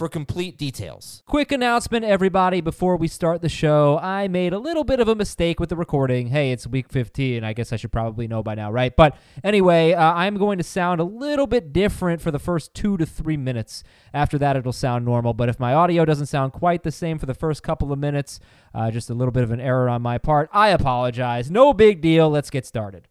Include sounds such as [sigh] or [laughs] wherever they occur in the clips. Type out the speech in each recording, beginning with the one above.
for complete details. Quick announcement, everybody, before we start the show. I made a little bit of a mistake with the recording. Hey, it's week 15. I guess I should probably know by now, right? But anyway, uh, I'm going to sound a little bit different for the first two to three minutes. After that, it'll sound normal. But if my audio doesn't sound quite the same for the first couple of minutes, uh, just a little bit of an error on my part, I apologize. No big deal. Let's get started.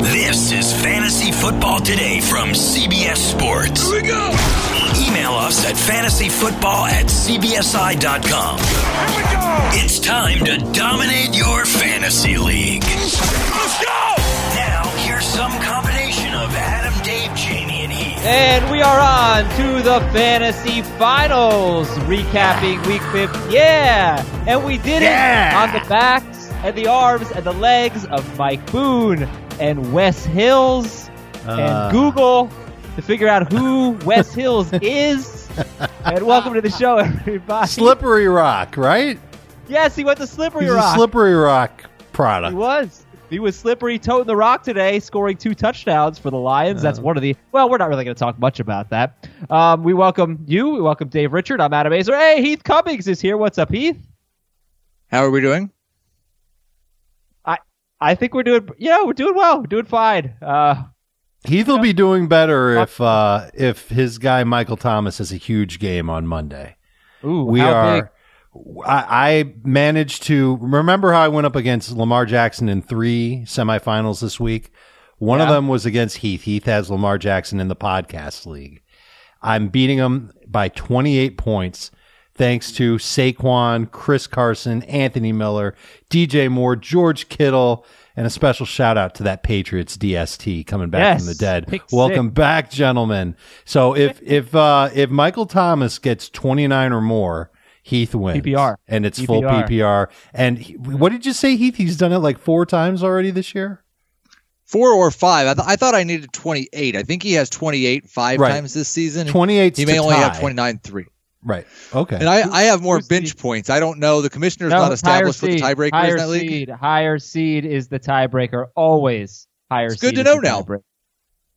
This is Fantasy Football Today from CBS Sports. Here we go. Email us at fantasyfootball at cbsi.com. Here we go. It's time to dominate your fantasy league. Let's go. Now, here's some combination of Adam, Dave, Jamie, and Heath. And we are on to the fantasy finals, recapping week 50. Yeah! And we did Yeah! it on the backs and the arms and the legs of Mike Boone and Wes Hills Uh. and Google to figure out who Wes Hills is. And welcome to the show, everybody. Slippery Rock, right? yes, he went to Slippery He's Rock. a Slippery Rock product. He was. He was slippery toting the rock today, scoring two touchdowns for the Lions. That's one of the. Well, we're not really going to talk much about that. Um, we welcome you. We welcome Dave Richard. I'm Adam Aizer. Hey, Heath Cummings is here. What's up, Heath? How are we doing? I I think we're doing. Yeah, we're doing well. We're doing fine. Uh, Heath will be doing better if uh, if his guy Michael Thomas has a huge game on Monday. ooh, We how are. big? I, I managed to remember how I went up against Lamar Jackson in three semifinals this week. One of them was against Heath. Heath has Lamar Jackson in the podcast league. I'm beating him by 28 points thanks to Saquon, Chris Carson, Anthony Miller, DJ Moore, George Kittle, and a special shout out to that Patriots DST coming back Yes, from the dead. Welcome six. back, gentlemen. So if [laughs] if uh, if Michael Thomas gets 29 or more, Heath wins. PPR. And it's full PPR. PPR. And he- what did you say, Heath? He's done it like four times already this year? Four or five? I, th- I thought I needed 28. I think he has 28 five Right. times this season. 28 He may only have 29 three. Right. Okay. And I, I have more who's the- bench points. I don't know. The commissioner's No, not established what the tiebreaker higher is in that league. seed. Higher seed is the tiebreaker. Always higher. It's good to know now. tiebreaker.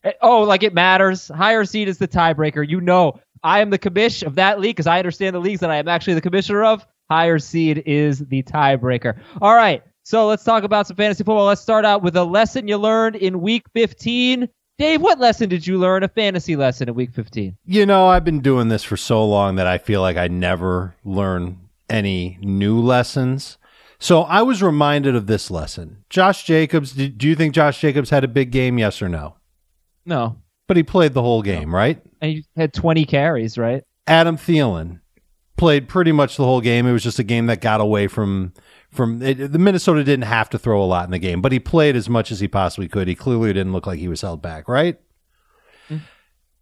Eh, Oh, like it matters. Higher seed is the tiebreaker. You know, I am the commish of that league because I understand the leagues that I am actually the commissioner of. Higher seed is the tiebreaker. All right. So let's talk about some fantasy football. Let's start out with a lesson you learned in week 15. Dave, what lesson did you learn? A fantasy lesson at week 15. You know, I've been doing this for so long that I feel like I never learn any new lessons. So I was reminded of this lesson. Josh Jacobs, do, you think Josh Jacobs had a big game? Yes or no? No. But he played the whole game, right? And you had 20 carries, right? Adam Thielen played pretty much the whole game. It was just a game that got away from from it, the Minnesota didn't have to throw a lot in the game, but he played as much as he possibly could. He clearly didn't look like he was held back, right? Mm-hmm.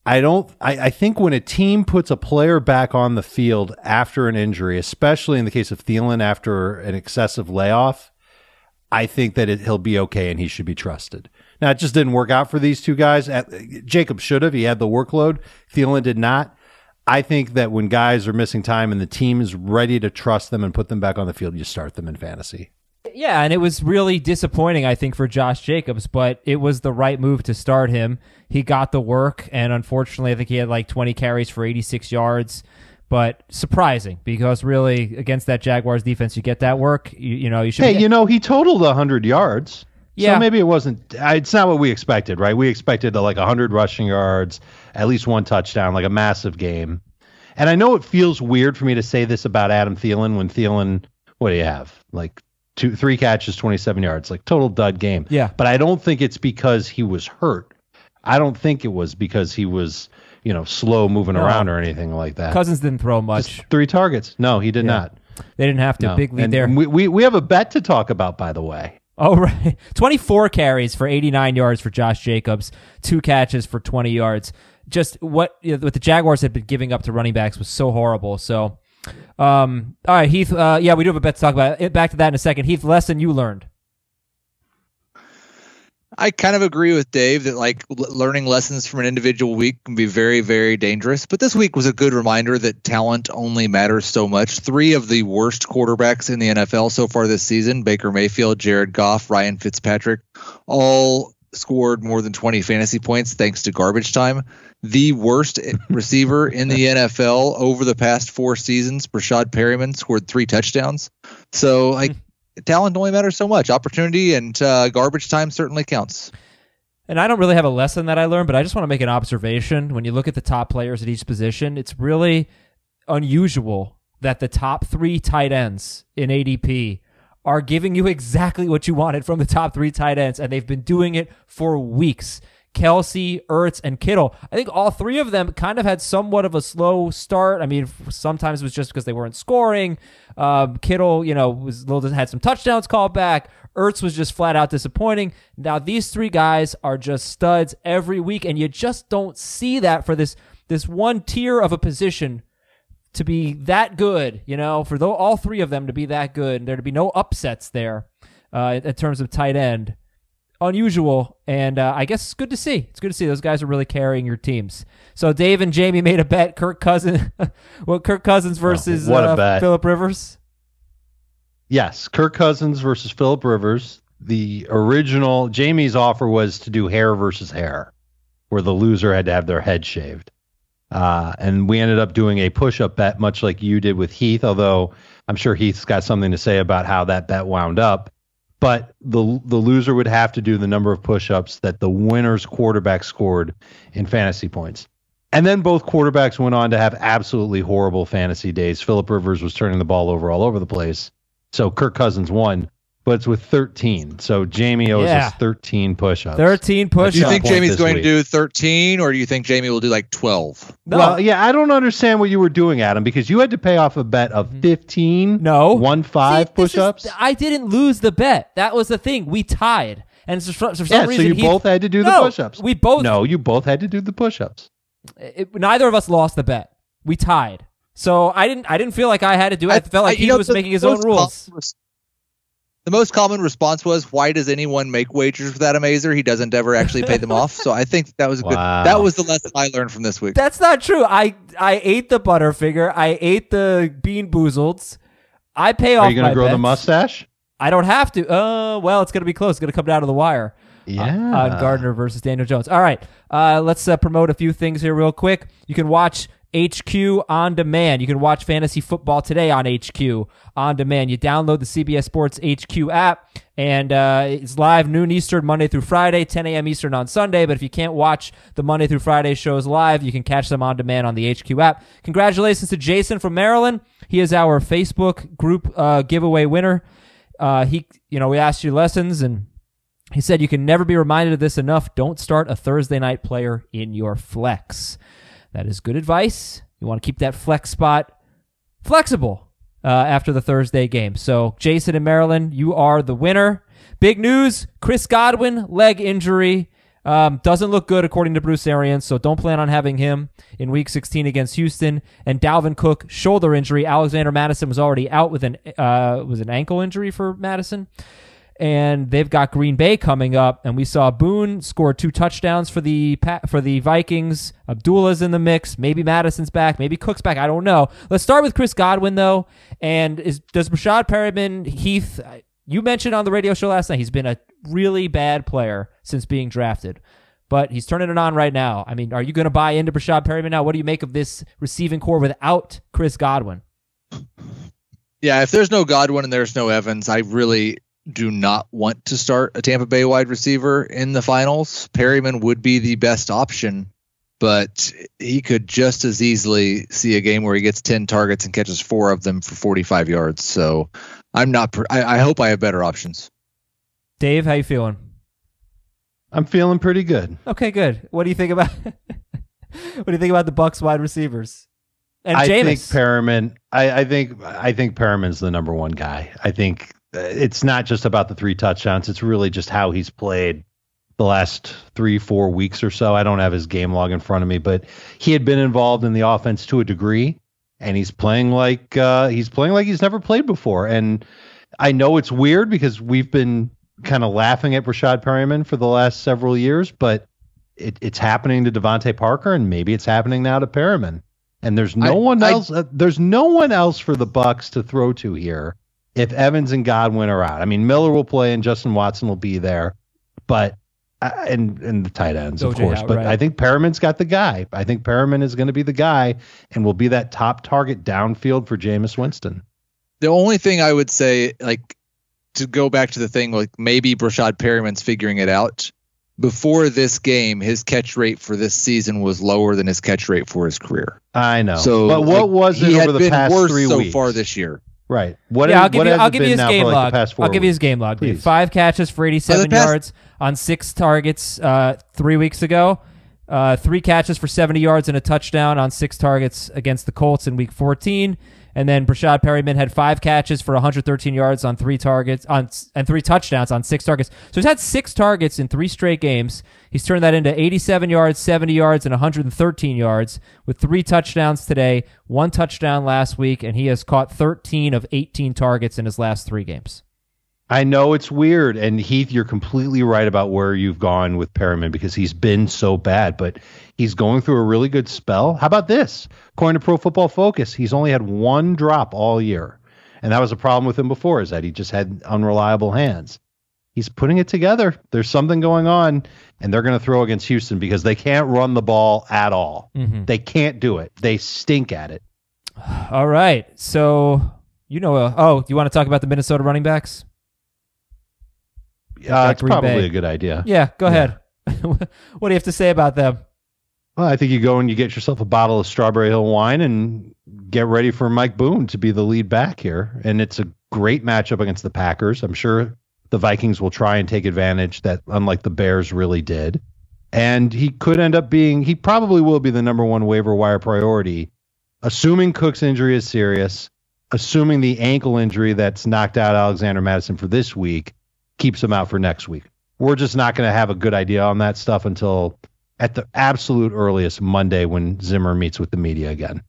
I don't. I, I think when a team puts a player back on the field after an injury, especially in the case of Thielen after an excessive layoff, I think that it, he'll be okay and he should be trusted. Now, it just didn't work out for these two guys. Jacob should have. He had the workload. Thielen did not. I think that when guys are missing time and the team is ready to trust them and put them back on the field, you start them in fantasy. Yeah, and it was really disappointing, I think, for Josh Jacobs, but it was the right move to start him. He got the work, and unfortunately, I think he had like 20 carries for 86 yards. But surprising because really against that Jaguars defense, you get that work. You, you know, you should. Hey, be- you know, he totaled 100 yards. Yeah. So maybe it wasn't, it's not what we expected, right? We expected uh, like 100 rushing yards, at least one touchdown, like a massive game. And I know it feels weird for me to say this about Adam Thielen when Thielen what do you have? Like two, three catches, 27 yards, like total dud game. Yeah. But I don't think it's because he was hurt. I don't think it was because he was, you know, slow moving No. around or anything like that. Cousins didn't throw Just much. three targets. No, he did Yeah. not. They didn't have to. No. Big lead And there. We, we we have a bet to talk about, by the way. Oh, [laughs] right. 24 carries for 89 yards for Josh Jacobs, two catches for 20 yards. Just what, what the Jaguars had been giving up to running backs was so horrible. So, um, all right, Heath. Uh, yeah, we do have a bet to talk about. Back to that in a second. Heath, lesson you learned. I kind of agree with Dave that like l- learning lessons from an individual week can be very, very dangerous. But this week was a good reminder that talent only matters so much. Three of the worst quarterbacks in the NFL so far this season Baker Mayfield, Jared Goff, Ryan Fitzpatrick all scored more than 20 fantasy points thanks to garbage time. The worst [laughs] receiver in the NFL over the past four seasons, Breshad Perriman, scored three touchdowns. So, like, [laughs] talent only matters so much. Opportunity and uh, garbage time certainly counts. And I don't really have a lesson that I learned, but I just want to make an observation. When you look at the top players at each position, it's really unusual that the top three tight ends in ADP are giving you exactly what you wanted from the top three tight ends, and they've been doing it for weeks. Kelce, Ertz, and Kittle. I think all three of them kind of had somewhat of a slow start. I mean, sometimes it was just because they weren't scoring. Um, Kittle, you know, was little had some touchdowns called back. Ertz was just flat out disappointing. Now these three guys are just studs every week, and you just don't see that for this this one tier of a position to be that good. You know, for all three of them to be that good, and there to be no upsets there uh, in terms of tight end unusual, and uh, I guess it's good to see. It's good to see those guys are really carrying your teams. So Dave and Jamie made a bet. Kirk Cousins, [laughs] well, Kirk Cousins versus what a uh, bet. Philip Rivers. Yes, Kirk Cousins versus Philip Rivers. The original Jamie's offer was to do hair versus hair, where the loser had to have their head shaved. Uh, and we ended up doing a push-up bet, much like you did with Heath. Although I'm sure Heath's got something to say about how that bet wound up. But the the loser would have to do the number of push-ups that the winner's quarterback scored in fantasy points. And then both quarterbacks went on to have absolutely horrible fantasy days. Philip Rivers was turning the ball over all over the place. So Kirk Cousins won, but it's with 13. So Jamie owes Yeah. us 13 push-ups. Thirteen push-ups. Do you think Jamie's going week. to do 13 or do you think Jamie will do like 12? No, Well, yeah, I don't understand what you were doing, Adam, because you had to pay off a bet of 15. Mm-hmm. No. One five See, push-ups. I didn't lose the bet. That was the thing. We tied, and so for, for some yeah, so reason you he- both had to do the No, push-ups. We both. No, you both had to do the push-ups. it- neither of us lost the bet. We tied. So I didn't. I didn't feel like I had to do it. I, felt like you he know, was the making his own rules. common res- the most common response was, "Why does anyone make wagers with Adam Aizer? He doesn't ever actually pay them off." So I think that was a good. That was the lesson I learned from this week. That's not true. I I ate the Butterfinger. I ate the Bean Boozleds. I pay off Are you going my to grow the mustache? I don't have to. Uh, well, it's going to be close. It's going to come down to the wire. Yeah. on Gardner versus Daniel Jones. All right, uh, let's uh, promote a few things here real quick. You can watch HQ on demand. You can watch fantasy football today on HQ on demand. You download the CBS Sports HQ app, and uh, it's live noon Eastern Monday through Friday, 10 a.m. Eastern on Sunday. But if you can't watch the Monday through Friday shows live, you can catch them on demand on the HQ app. Congratulations to Jason from Maryland. He is our Facebook group uh, giveaway winner. Uh, he, you know, we asked you lessons and he said, You can never be reminded of this enough. Don't start a Thursday night player in your flex. That is good advice. You want to keep that flex spot flexible uh, after the Thursday game. So, Jason and Maryland, you are the winner. Big news Chris Godwin, leg injury. Um, doesn't look good according to Bruce Arians, so don't plan on having him in Week 16 against Houston. And Dalvin Cook shoulder injury. Alexander Mattison was already out with an uh, was an ankle injury for Mattison and they've got Green Bay coming up. And we saw Boone score two touchdowns for the for the Vikings. Abdullah's in the mix. Maybe Mattison's back. Maybe Cook's back. I don't know. Let's start with Chris Godwin though. And is does Rashad Perriman Heath? You mentioned on the radio show last night he's been a really bad player since being drafted. But he's turning it on right now. I mean, are you going to buy into Breshad Perriman now? What do you make of this receiving corps without Chris Godwin? Yeah, if there's no Godwin and there's no Evans, I really do not want to start a Tampa Bay wide receiver in the finals. Perriman would be the best option, but he could just as easily see a game where he gets 10 targets and catches four of them for 45 yards. So I'm not. I, I hope I have better options. Dave, how you feeling? I'm feeling pretty good. Okay, good. What do you think about [laughs] what do you think about the Bucks wide receivers? And I Jameis. think Perriman. I, I think I think Perriman's the number one guy. I think it's not just about the three touchdowns. It's really just how he's played the last three, four weeks or so. I don't have his game log in front of me, but he had been involved in the offense to a degree, and he's playing like uh, he's playing like he's never played before. And I know it's weird because we've been kind of laughing at Rashad Perriman for the last several years, but it, it's happening to DeVante Parker, and maybe it's happening now to Perriman. And there's no I- one I- else. uh, there's no one else for the Bucks to throw to here if Evans and Godwin are out. I mean, Miller will play and Justin Watson will be there, but uh, and and the tight ends, of OJ course. out, but right. I think Perriman's got the guy. I think Perriman is going to be the guy and will be that top target downfield for Jameis Winston. The only thing I would say, like, to go back to the thing, like maybe Breshad Perriman's figuring it out. Before this game, his catch rate for this season was lower than his catch rate for his career. I know. So, but what like, was it over the past worse three so weeks far this year? Right. What? yeah, is- I'll give what you. I'll give you his game for, like, log. the past four I'll give you his game log. Please. Five catches for 87 past- yards on six targets uh, three weeks ago. Uh, three catches for 70 yards and a touchdown on six targets against the Colts in Week 14. And then Breshad Perriman had five catches for 113 yards on three targets on and three touchdowns on six targets. So he's had six targets in three straight games. He's turned that into 87 yards, 70 yards, and 113 yards with three touchdowns today, one touchdown last week, and he has caught 13 of 18 targets in his last three games. I know it's weird, and Heath, you're completely right about where you've gone with Perriman because he's been so bad, but he's going through a really good spell. How about this? According to Pro Football Focus, he's only had one drop all year, and that was a problem with him before, is that he just had unreliable hands. He's putting it together. There's something going on, and they're going to throw against Houston because they can't run the ball at all. They can't do it. They stink at it. [sighs] All right. So, you know, uh, oh, you want to talk about the Minnesota running backs? Uh, it's Green probably Bay. a good idea. Yeah, go ahead. [laughs] what do you have to say about them? Well, I think you go and you get yourself a bottle of Strawberry Hill wine and get ready for Mike Boone to be the lead back here. And it's a great matchup against the Packers. I'm sure the Vikings will try and take advantage that, unlike the Bears really did. And he could end up being, he probably will be the number one waiver wire priority, assuming Cook's injury is serious, assuming the ankle injury that's knocked out Alexander Mattison for this week keeps him out for next week. We're just not going to have a good idea on that stuff until at the absolute earliest Monday when Zimmer meets with the media again.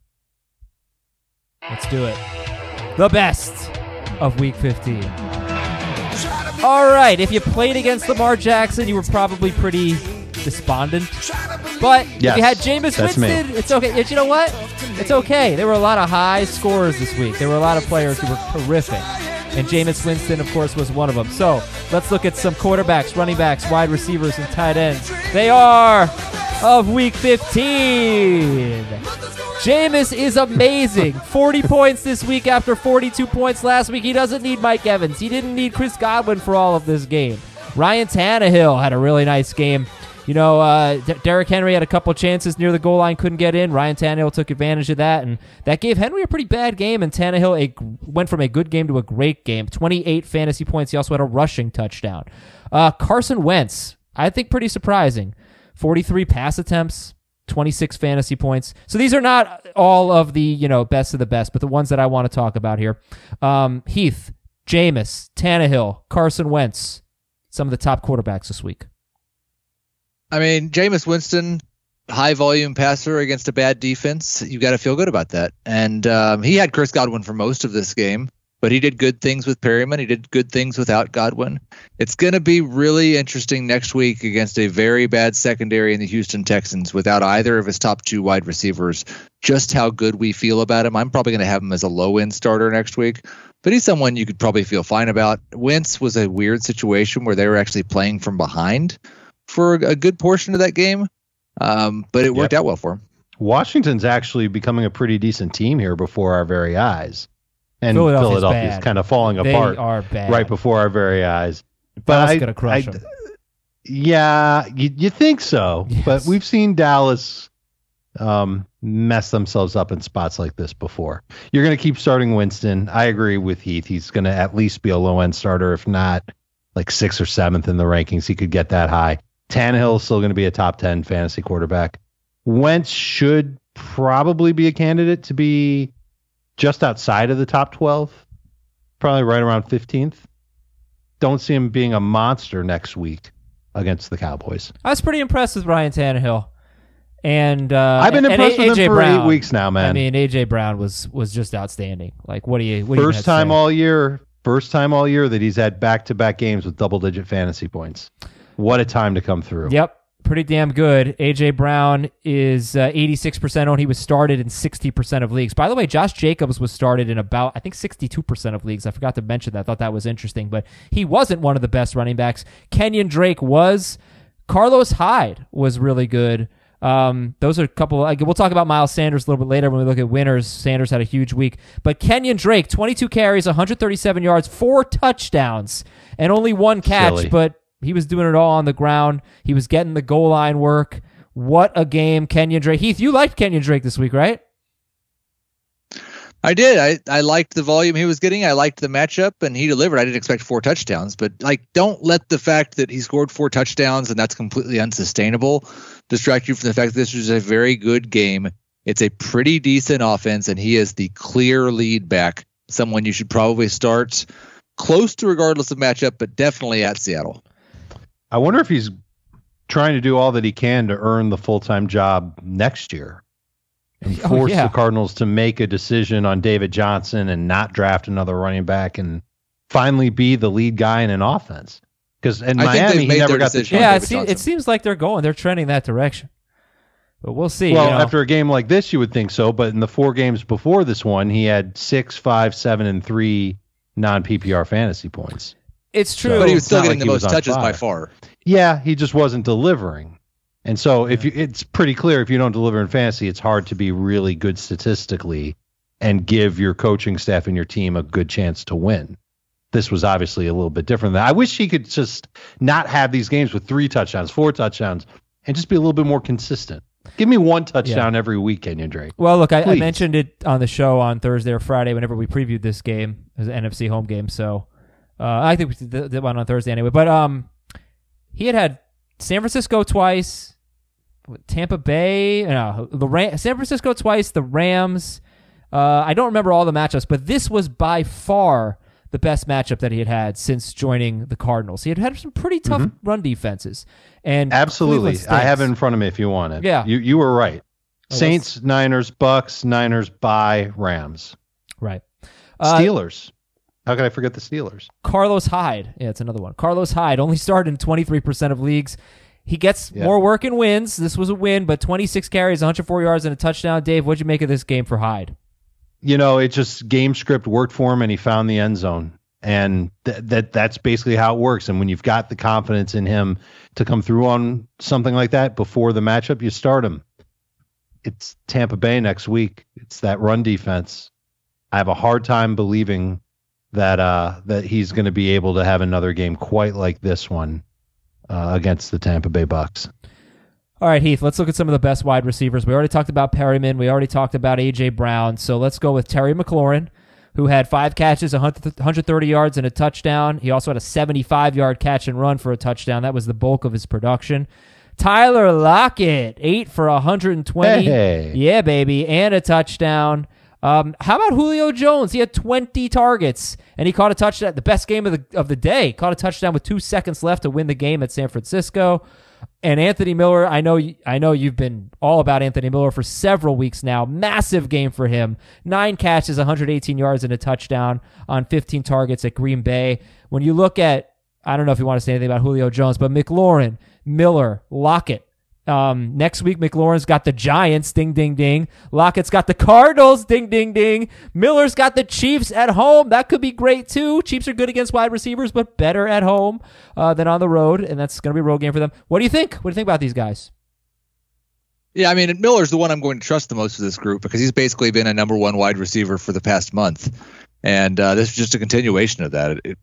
Let's do it. The best of week 15. All right. If you played against Lamar Jackson, you were probably pretty despondent. But if you had Jameis that's me. Winston, it's okay. Yet You know what? It's okay. There were a lot of high scores this week. There were a lot of players who were terrific. And Jameis Winston, of course, was one of them. So let's look at some quarterbacks, running backs, wide receivers, and tight ends. They are of week 15. Jameis is amazing. [laughs] 40 points this week after 42 points last week. He doesn't need Mike Evans. He didn't need Chris Godwin for all of this game. Ryan Tannehill had a really nice game. You know, uh, D- Derrick Henry had a couple chances near the goal line, couldn't get in. Ryan Tannehill took advantage of that, and that gave Henry a pretty bad game. And Tannehill a, went from a good game to a great game. 28 fantasy points. He also had a rushing touchdown. Uh, Carson Wentz, I think pretty surprising. 43 pass attempts, 26 fantasy points. So these are not all of the, you know, best of the best, but the ones that I want to talk about here. Um, Heath, Jameis, Tannehill, Carson Wentz, some of the top quarterbacks this week. I mean, Jameis Winston, high volume passer against a bad defense. You got to feel good about that. And um, he had Chris Godwin for most of this game, but he did good things with Perriman. He did good things without Godwin. It's going to be really interesting next week against a very bad secondary in the Houston Texans without either of his top two wide receivers. Just how good we feel about him. I'm probably going to have him as a low end starter next week. But he's someone you could probably feel fine about. Wentz was a weird situation where they were actually playing from behind for a good portion of that game, um, but it worked out well for him. Washington's actually becoming a pretty decent team here before our very eyes. And Philadelphia's Philadelphia's bad. kind of falling They apart are bad. right before our very eyes. Dallas I- gonna crush I- them. Yeah, you, you think so, Yes. but we've seen Dallas um, mess themselves up in spots like this before. You're going to keep starting Winston. I agree with Heath. He's going to at least be a low end starter, if not like sixth or seventh in the rankings. He could get that high. Tannehill is still going to be a top 10 fantasy quarterback. Wentz should probably be a candidate to be just outside of the top 12, probably right around 15th. Don't see him being a monster next week against the Cowboys. I was pretty impressed with Ryan Tannehill. And uh, I've been and impressed A- with him for Brown. eight weeks now, man. I mean, AJ Brown was was just outstanding. Like, what do you? What do you first time all year, first time all year that he's had back to back games with double digit fantasy points. What a time to come through. Yep, pretty damn good. AJ Brown is uh, 86% owned. He was started in 60% of leagues. By the way, Josh Jacobs was started in about I think 62% of leagues. I forgot to mention that. I thought that was interesting, but he wasn't one of the best running backs. Kenyon Drake was. Carlos Hyde was really good. Um, those are a couple. Like, we'll talk about Miles Sanders a little bit later when we look at winners. Sanders had a huge week, but Kenyon Drake, 22 carries, 137 yards, four touchdowns, and only one catch. Silly. But he was doing it all on the ground. He was getting the goal line work. What a game, Kenyon Drake. Heath, you liked Kenyon Drake this week, right? I did. I, I liked the volume he was getting. I liked the matchup, and he delivered. I didn't expect four touchdowns, but like, don't let the fact that he scored four touchdowns and that's completely unsustainable distract you from the fact that this was a very good game. It's a pretty decent offense, and he is the clear lead back. Someone you should probably start close to, regardless of matchup, but definitely at Seattle. I wonder if he's trying to do all that he can to earn the full time job next year and Oh, force yeah. the Cardinals to make a decision on David Johnson and not draft another running back and finally be the lead guy in an offense. Because in I Miami, he never got the decision. chance. Yeah, it, David seems, it seems like they're going. They're trending that direction. But we'll see. Well, you know. after a game like this, you would think so. But in the four games before this one, he had six, five, seven, and three non PPR fantasy points. It's true. But he was still getting like the most on touches by far. Yeah, he just wasn't delivering. And so if you it's pretty clear if you don't deliver in fantasy, it's hard to be really good statistically and give your coaching staff and your team a good chance to win. This was obviously a little bit different than I wish he could just not have these games with three touchdowns, four touchdowns, and just be a little bit more consistent. Give me one touchdown every week, Kenyon Drake. Well, look, I, I mentioned it on the show on Thursday or Friday whenever we previewed this game as an NFC home game. So uh, I think we did that one on Thursday anyway. But um, he had had San Francisco twice, Tampa Bay, no, the Ram- San Francisco twice, the Rams. Uh, I don't remember all the matchups, but this was by far the best matchup that he had had since joining the Cardinals. He had had some pretty tough run defenses, and Mm-hmm. Absolutely. I have it in front of me if you want it. Yeah. You you were right. Oh, Saints, Niners, Bucks, Niners, by Rams. right. Uh, Steelers. How could I forget the Steelers? Carlos Hyde. Yeah, it's another one. Carlos Hyde only started in 23% of leagues. He gets Yeah. more work and wins. This was a win, but 26 carries, 104 yards, and a touchdown. Dave, what'd you make of this game for Hyde? you know, it just game script worked for him and he found the end zone. And th- that that's basically how it works. And when you've got the confidence in him to come through on something like that before the matchup, you start him. It's Tampa Bay next week. It's that run defense. I have a hard time believing that uh, that he's going to be able to have another game quite like this one uh, against the Tampa Bay Bucks. All right, Heath, let's look at some of the best wide receivers. We already talked about Perriman. We already talked about A.J. Brown. So let's go with Terry McLaurin, who had five catches, 130 yards, and a touchdown. He also had a 75 yard catch and run for a touchdown. That was the bulk of his production. Tyler Lockett, eight for 120. Hey. Yeah, baby, and a touchdown. Um, how about Julio Jones? He had 20 targets and he caught a touchdown. The best game of the of the day. Caught a touchdown with two seconds left to win the game at San Francisco. And Anthony Miller, I know I know you've been all about Anthony Miller for several weeks now. Massive game for him. Nine catches, 118 yards, and a touchdown on 15 targets at Green Bay. When you look at, I don't know if you want to say anything about Julio Jones, but McLaurin, Miller, Lockett. Um, next week, McLaurin's got the Giants, ding, ding, ding. Lockett's got the Cardinals, ding, ding, ding. Miller's got the Chiefs at home. That could be great too. Chiefs are good against wide receivers, but better at home uh, than on the road, and that's going to be a road game for them. What do you think? What do you think about these guys? Yeah, I mean, Miller's the one I'm going to trust the most of this group because he's basically been a number one wide receiver for the past month, and uh, this is just a continuation of that. It,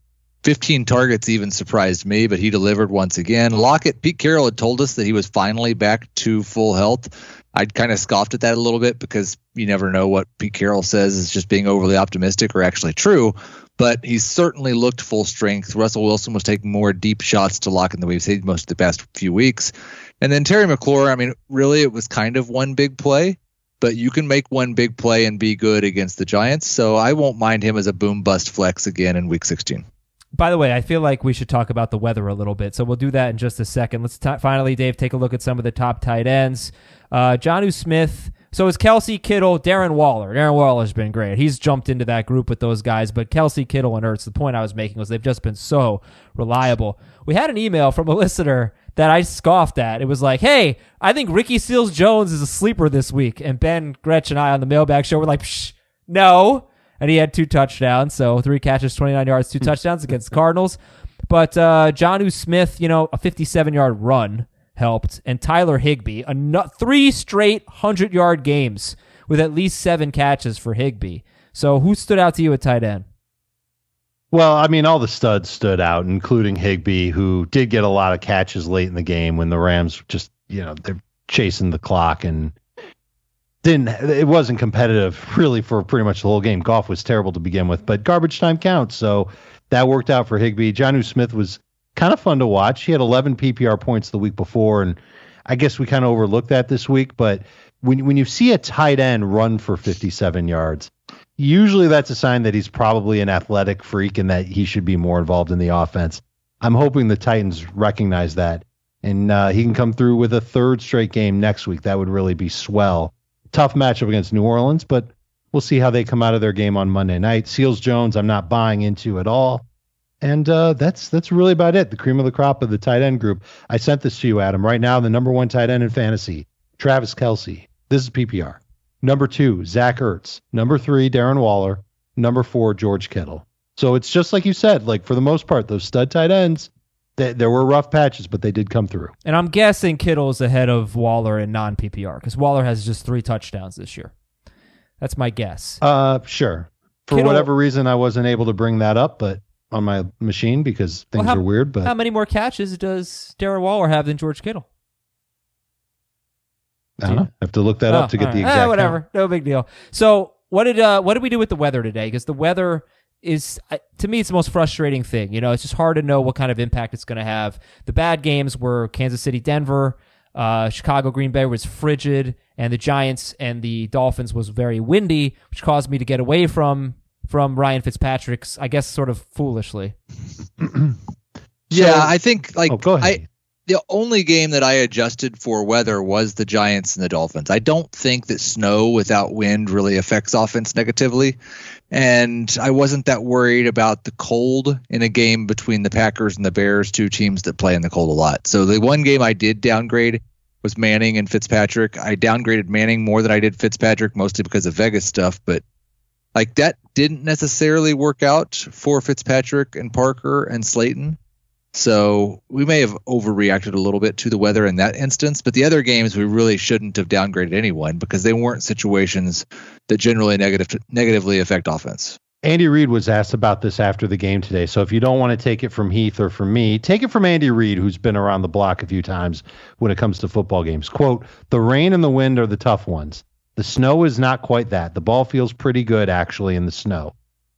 15 targets even surprised me, but he delivered once again. Lockett, Pete Carroll had told us that he was finally back to full health. I'd kind of scoffed at that a little bit because you never know what Pete Carroll says is just being overly optimistic or actually true. But he certainly looked full strength. Russell Wilson was taking more deep shots to lock in the we've seen most of the past few weeks. And then Terry McLaurin, I mean, really, it was kind of one big play, but you can make one big play and be good against the Giants. So I won't mind him as a boom bust flex again in week 16. By the way, I feel like we should talk about the weather a little bit. So we'll do that in just a second. Let's t- finally, Dave, take a look at some of the top tight ends. Uh, Jonnu Smith. So is Kelce Kittle, Darren Waller. Darren Waller's been great. He's jumped into that group with those guys. But Kelce Kittle and Ertz, the point I was making was they've just been so reliable. We had an email from a listener that I scoffed at. It was like, hey, I think Ricky Seals Jones is a sleeper this week. And Ben Gretch and I on the mailbag show were like, Psh, no and he had two touchdowns. So three catches, 29 yards, two touchdowns against the Cardinals. But uh, Jonnu Smith, you know, a 57 yard run helped, and Tyler Higbee, a three straight 100 yard games with at least seven catches for Higbee. So who stood out to you at tight end? Well, I mean, all the studs stood out, including Higbee, who did get a lot of catches late in the game when the Rams just, you know, they're chasing the clock and didn't it wasn't competitive really for pretty much the whole game. Goff was terrible to begin with, but garbage time counts, so that worked out for Higbee. Jonnu Smith was kind of fun to watch. He had 11 PPR points the week before, and I guess we kind of overlooked that this week. But when when you see a tight end run for 57 yards, usually that's a sign that he's probably an athletic freak and that he should be more involved in the offense. I'm hoping the Titans recognize that and uh, he can come through with a third straight game next week. That would really be swell tough matchup against New Orleans, but we'll see how they come out of their game on Monday night. Seals Jones, I'm not buying into at all. And uh, that's that's really about it. The cream of the crop of the tight end group. I sent this to you, Adam. Right now, the number one tight end in fantasy, Travis Kelce. This is PPR. Number two, Zach Ertz. Number three, Darren Waller. Number four, George Kittle. So it's just like you said. Like for the most part, those stud tight ends, they, there were rough patches, but they did come through. And I'm guessing Kittle is ahead of Waller in non PPR because Waller has just three touchdowns this year. That's my guess. Uh, sure. For Kittle, whatever reason, I wasn't able to bring that up, but on my machine because things well, how, are weird. But how many more catches does Darren Waller have than George Kittle? I don't know. I have to look that oh, up to get right. the exact. Eh, whatever, count. no big deal. So, what did uh, what did we do with the weather today? Because the weather is to me it's the most frustrating thing. You know, it's just hard to know what kind of impact it's going to have. The bad games were Kansas City, Denver, uh, Chicago, Green Bay was frigid, and the Giants and the Dolphins was very windy, which caused me to get away from from Ryan Fitzpatrick's. I guess sort of foolishly. [clears throat] yeah, so, I think like oh, go ahead. I, the only game that I adjusted for weather was the Giants and the Dolphins. I don't think that snow without wind really affects offense negatively. And I wasn't that worried about the cold in a game between the Packers and the Bears, two teams that play in the cold a lot. So the one game I did downgrade was Manning and Fitzpatrick. I downgraded Manning more than I did Fitzpatrick, mostly because of Vegas stuff, but like that didn't necessarily work out for Fitzpatrick and Parker and Slayton. So we may have overreacted a little bit to the weather in that instance, but the other games we really shouldn't have downgraded anyone because they weren't situations that generally negative, negatively affect offense. Andy Reid was asked about this after the game today. So if you don't want to take it from Heath or from me, take it from Andy Reid, who's been around the block a few times when it comes to football games. Quote, the rain and the wind are the tough ones. The snow is not quite that. The ball feels pretty good actually in the snow.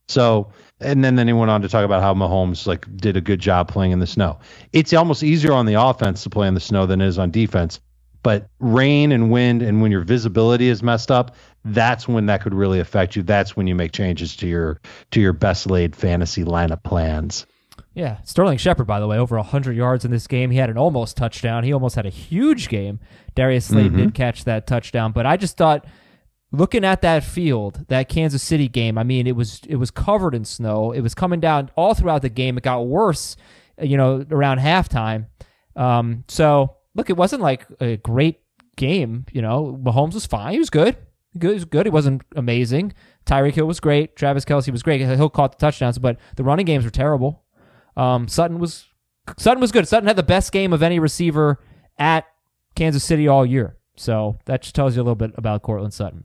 So and then, then he went on to talk about how Mahomes like did a good job playing in the snow. It's almost easier on the offense to play in the snow than it is on defense. But rain and wind, and when your visibility is messed up, that's when that could really affect you. That's when you make changes to your to your best laid fantasy lineup plans. Yeah, Sterling Shepard, by the way, over 100 yards in this game. He had an almost touchdown. He almost had a huge game. Darius Slayton mm-hmm. did catch that touchdown, but I just thought looking at that field, that Kansas City game, I mean, it was it was covered in snow. It was coming down all throughout the game. It got worse, you know, around halftime. Um, so look, it wasn't like a great game. You know, Mahomes was fine. He was good. Good. He was good. He wasn't amazing. Tyreek Hill was great. Travis Kelce was great. Hill caught the touchdowns, but the running games were terrible. Um, Sutton was Sutton was good. Sutton had the best game of any receiver at Kansas City all year. So that just tells you a little bit about Courtland Sutton.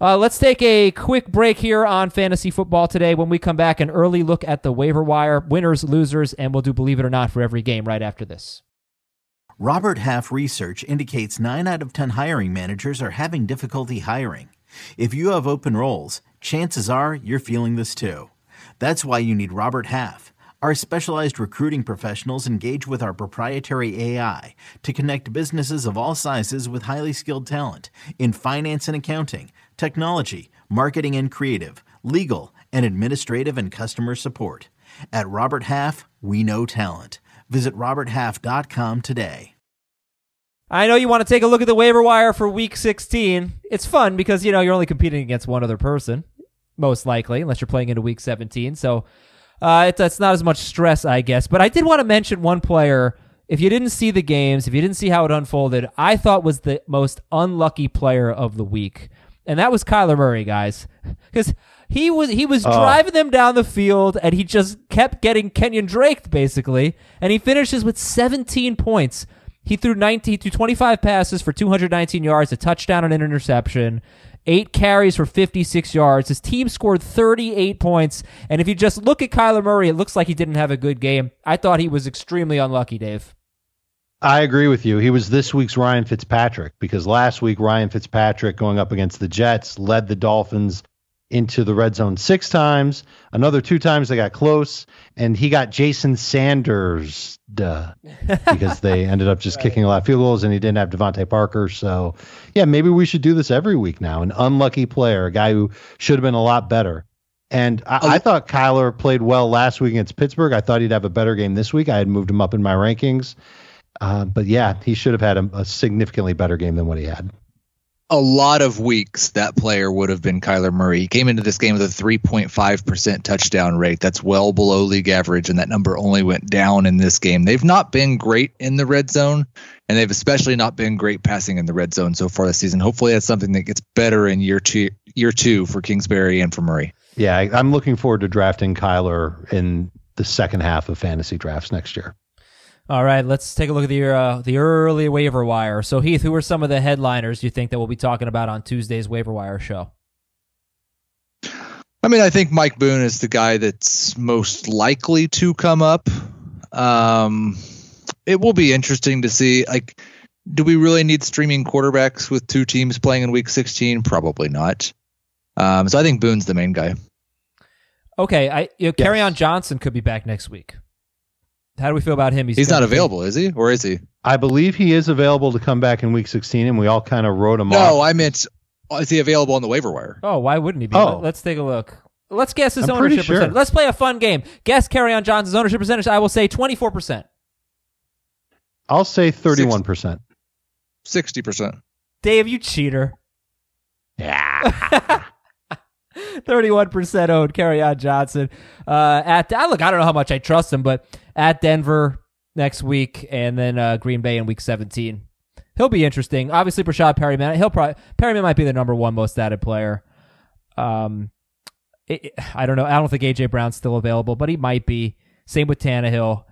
Uh, let's take a quick break here on fantasy football today. When we come back, an early look at the waiver wire, winners, losers, and we'll do believe it or not for every game right after this. Robert Half research indicates 9 out of 10 hiring managers are having difficulty hiring. If you have open roles, chances are you're feeling this too. That's why you need Robert Half. Our specialized recruiting professionals engage with our proprietary AI to connect businesses of all sizes with highly skilled talent in finance and accounting, technology, marketing and creative, legal, and administrative and customer support. At Robert Half, we know talent. Visit RobertHalf.com today. I know you want to take a look at the waiver wire for week 16. It's fun because, you know, you're only competing against one other person, most likely, unless you're playing into week 17. So uh, it's, it's not as much stress, I guess. But I did want to mention one player. If you didn't see the games, if you didn't see how it unfolded, I thought was the most unlucky player of the week. And that was Kyler Murray, guys. [laughs] Because he was he was driving them down the field and he just kept getting Kenyon Drake basically, and he finishes with 17 points. He threw 19 to 25 passes for 219 yards, a touchdown and an interception, eight carries for 56 yards. His team scored 38 points, and if you just look at Kyler Murray, it looks like he didn't have a good game. I thought he was extremely unlucky, Dave. I agree with you. He was this week's Ryan Fitzpatrick because last week Ryan Fitzpatrick going up against the Jets led the Dolphins into the red zone six times. Another two times they got close, and he got Jason Sanders duh, because they [laughs] ended up just kicking a lot of field goals, and he didn't have DeVante Parker. So, yeah, maybe we should do this every week now. An unlucky player, a guy who should have been a lot better. And I, I thought Kyler played well last week against Pittsburgh. I thought he'd have a better game this week. I had moved him up in my rankings. Uh, but yeah, he should have had a, a significantly better game than what he had a lot of weeks that player would have been Kyler Murray. He came into this game with a 3.5% touchdown rate. That's well below league average, and that number only went down in this game. They've not been great in the red zone, and they've especially not been great passing in the red zone so far this season. Hopefully, that's something that gets better in year two, year two for Kingsbury and for Murray. Yeah, I'm looking forward to drafting Kyler in the second half of fantasy drafts next year. All right, let's take a look at the uh, the early waiver wire. So, Heath, who are some of the headliners you think that we'll be talking about on Tuesday's waiver wire show? I mean, I think Mike Boone is the guy that's most likely to come up. Um, it will be interesting to see. Like, do we really need streaming quarterbacks with two teams playing in Week 16? Probably not. Um, so I think Boone's the main guy. Okay, I you know, yes. on Johnson could be back next week. How do we feel about him? He's, He's not available, is he? Or is he? I believe he is available to come back in week 16, and we all kind of wrote him no, off. No, I meant, is he available on the waiver wire? Oh, why wouldn't he be? Oh. Let's take a look. Let's guess his I'm ownership sure. percentage. Let's play a fun game. Guess Kerryon Johnson's ownership percentage. I will say 24%. I'll say 31%. 60%. Dave, you cheater. Yeah. [laughs] [laughs] 31% owned Kerryon Johnson. Uh, at look, I don't know how much I trust him, but at Denver next week, and then uh, Green Bay in Week 17. He'll be interesting. Obviously, Breshad Perriman. He'll probably Perriman might be the number one most added player. Um, it, I don't know. I don't think AJ Brown's still available, but he might be. Same with Tannehill.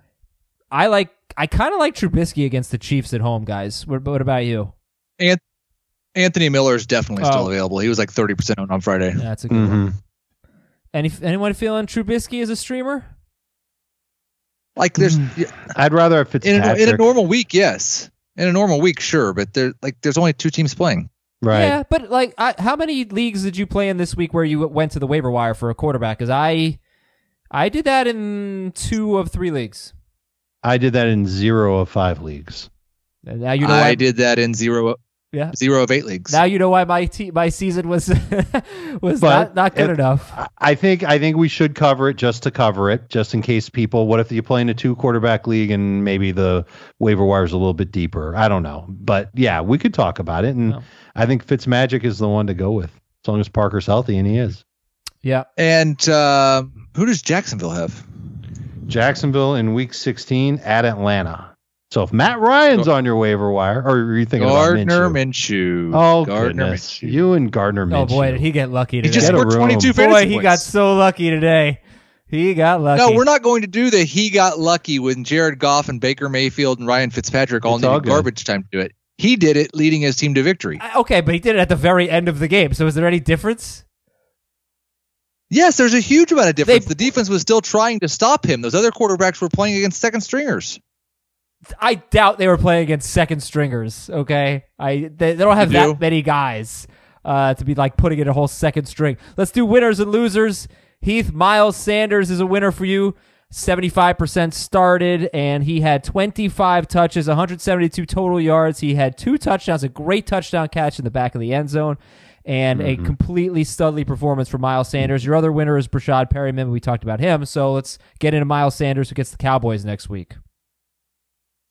I like. I kind of like Trubisky against the Chiefs at home, guys. What, what about you? And Anthony Miller is definitely oh. still available. He was like thirty percent on Friday. Yeah, that's a good mm-hmm. one. Any anyone feeling Trubisky as a streamer? Like there's, mm. I'd rather if it's in a, in a normal week, yes. In a normal week, sure, but there like there's only two teams playing. Right. Yeah, but like, I, how many leagues did you play in this week where you went to the waiver wire for a quarterback? Because I, I did that in two of three leagues. I did that in zero of five leagues. And now you know I, I did that in zero yeah, zero of eight leagues. Now you know why my te- my season was [laughs] was not, not good it, enough. I think I think we should cover it just to cover it, just in case people. What if you play in a two quarterback league and maybe the waiver wire is a little bit deeper? I don't know, but yeah, we could talk about it, and no. I think Fitzmagic is the one to go with as long as Parker's healthy, and he is. Yeah. And uh, who does Jacksonville have? Jacksonville in Week 16 at Atlanta. So if Matt Ryan's on your waiver wire, or are you thinking Gardner about Minshew? Minshew? Oh Gardner goodness, Minshew. you and Gardner Minshew. Oh boy, did he get lucky today? He just scored 22 Boy, he got so lucky today. He got lucky. No, we're not going to do the he got lucky when Jared Goff and Baker Mayfield and Ryan Fitzpatrick all it's needed all garbage time to do it. He did it leading his team to victory. I- Okay, but he did it at the very end of the game. So is there any difference? Yes, there's a huge amount of difference. They- the defense was still trying to stop him. Those other quarterbacks were playing against second stringers. I doubt they were playing against second stringers. Okay, I they, they don't have You do? that many guys uh, to be like putting in a whole second string. Let's do winners and losers. Heath Miles Sanders is a winner for you. 75% started, and he had 25 touches, 172 total yards. He had two touchdowns, a great touchdown catch in the back of the end zone, and a completely studly performance for Miles Sanders. Your other winner is Breshad Perriman. We talked about him, so let's get into Miles Sanders, who gets the Cowboys next week.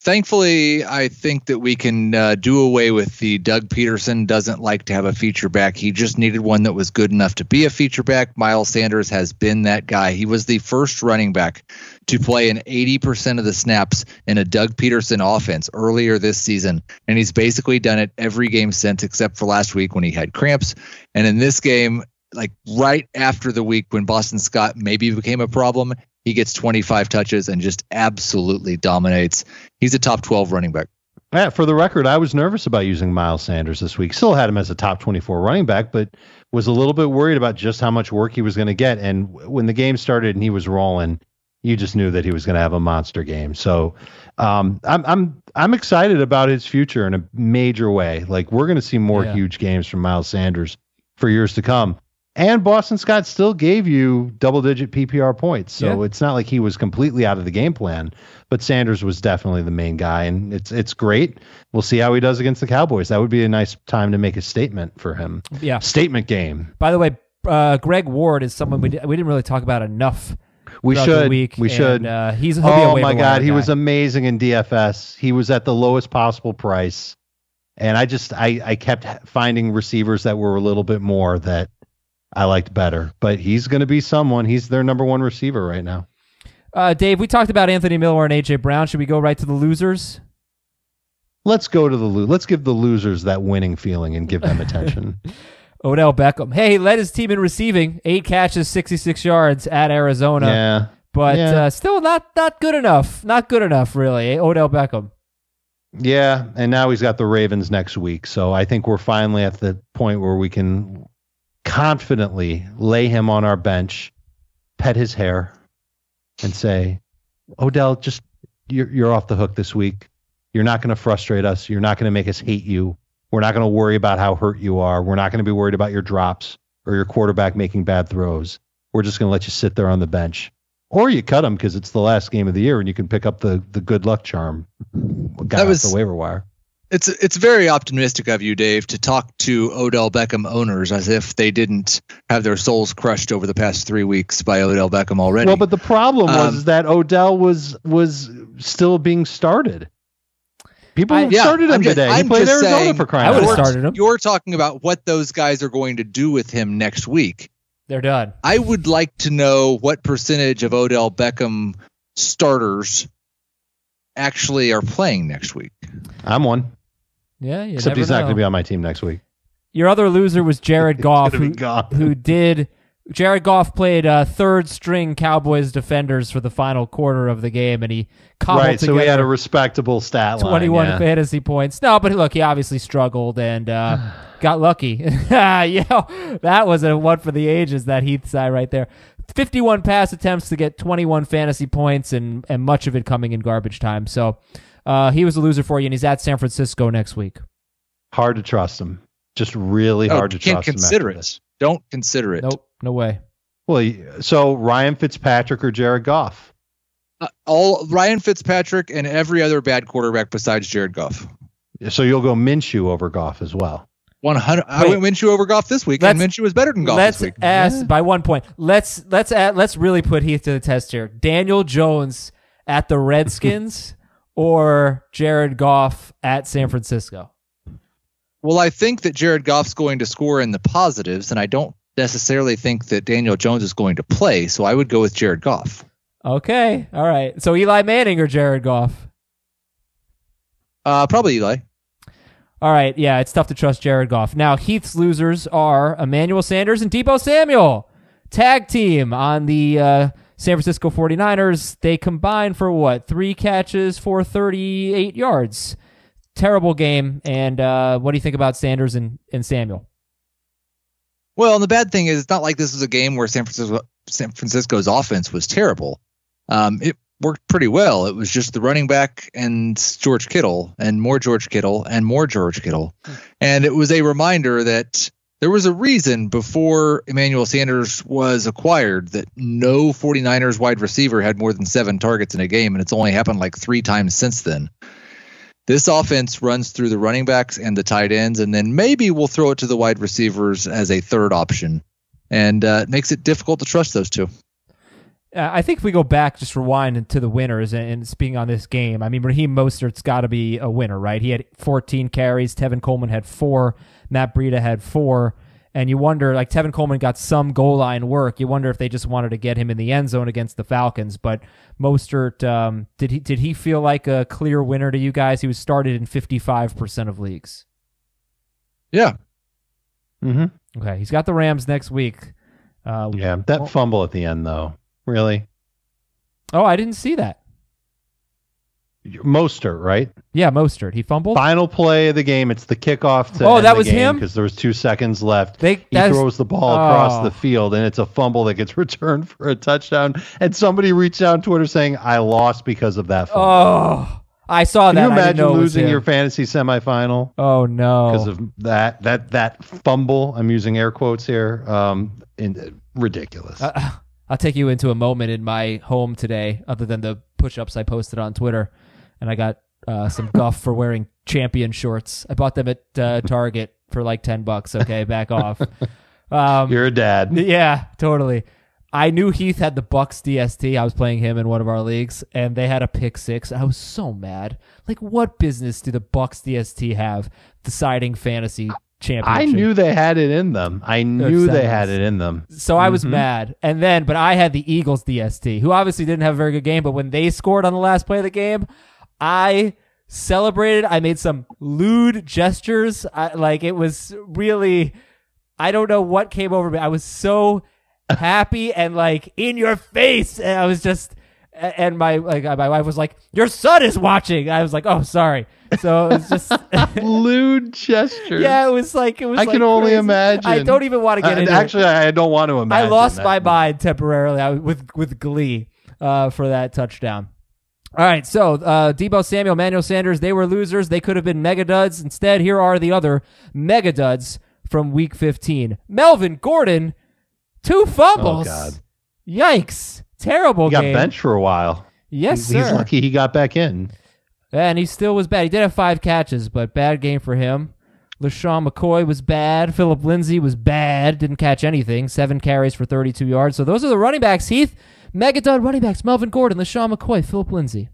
Thankfully, I think that we can uh, do away with the Doug Pederson doesn't like to have a feature back. He just needed one that was good enough to be a feature back. Miles Sanders has been that guy. He was the first running back to play in 80% of the snaps in a Doug Pederson offense earlier this season. And he's basically done it every game since, except for last week when he had cramps. And in this game, like right after the week when Boston Scott maybe became a problem, he gets 25 touches and just absolutely dominates. He's a top 12 running back. Yeah, for the record, I was nervous about using Miles Sanders this week. Still had him as a top 24 running back, but was a little bit worried about just how much work he was going to get. And when the game started and he was rolling, you just knew that he was going to have a monster game. So um, I'm I'm I'm excited about his future in a major way. Like we're going to see more Yeah. huge games from Miles Sanders for years to come. And Boston Scott still gave you double digit PPR points. So Yeah. it's not like he was completely out of the game plan, but Sanders was definitely the main guy and it's it's great. We'll see how he does against the Cowboys. That would be a nice time to make a statement for him. Yeah. Statement game. By the way, uh, Greg Ward is someone we, we didn't really talk about enough. We should. week, we and, should. Uh, he's he'll be a oh my god, he guy. was amazing in DFS. He was at the lowest possible price. And I just I I kept finding receivers that were a little bit more that I liked better. But he's going to be someone. He's their number one receiver right now. Uh, Dave, we talked about Anthony Miller and AJ Brown. Should we go right to the losers? Let's go to the lo- let's give the losers that winning feeling and give them attention. [laughs] Odell Beckham. Hey, he led his team in receiving, eight catches, 66 yards at Arizona, yeah. but yeah. uh, still not not good enough. Not good enough, really. eh? Odell Beckham. Yeah, and now he's got the Ravens next week. So I think we're finally at the point where we can confidently lay him on our bench, pet his hair, and say, Odell, just you're, you're off the hook this week. You're not going to frustrate us. You're not going to make us hate you. We're not going to worry about how hurt you are. We're not going to be worried about your drops or your quarterback making bad throws. We're just going to let you sit there on the bench. Or you cut him because it's the last game of the year and you can pick up the, the good luck charm. Guy off was- the waiver wire. It's it's very optimistic of you, Dave, to talk to Odell Beckham owners as if they didn't have their souls crushed over the past three weeks by Odell Beckham already. Well, but the problem was Um, is that Odell was was still being started. People I- Yeah, started him I'm just- today. he I'm played just Arizona saying- for crying I would've started him. You're talking about what those guys are going to do with him next week. They're done. I would like to know what percentage of Odell Beckham starters actually are playing next week. I'm one. Yeah, Except he's not going to be on my team next week. Your other loser was Jared [laughs] Goff, who, who did. Jared Goff played uh, third string Cowboys defenders for the final quarter of the game, and he cobbled Right, so he had a respectable stat line. 21 yeah. fantasy points. No, but look, he obviously struggled and uh, [sighs] got lucky. [laughs] yeah, that was a one for the ages, that Heath side right there. 51 pass attempts to get 21 fantasy points, and, and much of it coming in garbage time. So uh, he was a loser for you, and he's at San Francisco next week. Hard to trust him. Just really Oh, hard to you can't trust him. consider after this. it. Don't consider it. Nope, no way. Well, so Ryan Fitzpatrick or Jared Goff? Uh, all Ryan Fitzpatrick and every other bad quarterback besides Jared Goff. So you'll go Minshew over Goff as well. 100. I went Minshew over Goff this week, and Let's- Minshew was better than Goff let's this week. ask by one point. Let's let's add, let's really put Heath to the test here. Daniel Jones at the Redskins [laughs] or Jared Goff at San Francisco. Well, I think that Jared Goff's going to score in the positives, and I don't necessarily think that Daniel Jones is going to play. So I would go with Jared Goff. Okay, all right. So Eli Manning or Jared Goff? Uh, probably Eli. All right, yeah, it's tough to trust Jared Goff. Now Heath's losers are Emmanuel Sanders and Deebo Samuel, tag team on the uh, San Francisco 49ers. They combine for what? Three catches for 38 yards. terrible game. And uh, what do you think about Sanders and, and Samuel? Well, and the bad thing is, it's not like this is a game where San Francisco San Francisco's offense was terrible. Um, it worked pretty well. It was just the running back and George Kittle, and more George Kittle, and more George Kittle, and it was a reminder that there was a reason before Emmanuel Sanders was acquired that no 49ers wide receiver had more than seven targets in a game, and it's only happened like three times since then. This offense runs through the running backs and the tight ends, and then maybe we'll throw it to the wide receivers as a third option. And uh, it makes it difficult to trust those two. Uh, I think if we go back, just rewind to the winners and, and speaking on this game, I mean, Raheem Mostert's got to be a winner, right? He had 14 carries. Tevin Coleman had four. Matt Breida had four. And you wonder, like Tevin Coleman got some goal line work. You wonder if they just wanted to get him in the end zone against the Falcons. But Mostert, um, did he did he feel like a clear winner to you guys? He was started in 55% of leagues. Yeah. Mm-hmm. Okay, he's got the Rams next week. Uh, Yeah, that fumble at the end, though, really. Oh, I didn't see that. Mostert, right? Yeah, Mostert. He fumbled. Final play of the game. It's the kickoff to Oh, that the was game him? because there was two seconds left. They- he throws the ball across Oh. the field, and it's a fumble that gets [laughs] returned for a touchdown. And somebody reached out on Twitter saying, "I lost because of that fumble." Oh, I saw Can that. you I didn't imagine losing your fantasy semifinal Oh no! because of that that that fumble? I'm using air quotes here. Um, in, ridiculous. Uh, [laughs] I'll take you into a moment in my home today, other than the push-ups I posted on Twitter, and I got uh, some guff for wearing champion shorts. I bought them at uh, Target for like ten bucks. Okay, back off. Um, You're a dad. yeah, totally. I knew Heath had the Bucs DST. I was playing him in one of our leagues, and they had a pick six. I was so mad. Like, what business do the Bucs DST have deciding fantasy championship? I knew they had it in them. I knew they had it in them. So I was Mm-hmm. mad. And then, but I had the Eagles DST, who obviously didn't have a very good game, but when they scored on the last play of the game, I celebrated. I made some lewd gestures. I, like it was really, I don't know what came over me. I was so happy and like in your face. And I was just, and my like my wife was like, "Your son is watching." I was like, "Oh, sorry." So it was just, [laughs] Lewd gestures. yeah, it was like it was. I like can only crazy. imagine. I don't even want to get Uh, into it. Actually, I don't want to imagine. I lost that. my mind temporarily I, with with glee uh, for that touchdown. All right, so uh, Deebo Samuel, Manuel Sanders, they were losers. They could have been mega duds. Instead, here are the other mega duds from Week 15. Melvin Gordon, two fumbles. Oh, God. Yikes! Terrible He got game. benched for a while. Yes, He's- sir. He's lucky he got back in. And he still was bad. He did have five catches, but bad game for him. LeSean McCoy was bad. Philip Lindsay was bad. Didn't catch anything. Seven carries for 32 yards. So those are the running backs. Heath, Megadon running backs. Melvin Gordon, LeSean McCoy, Philip Lindsay.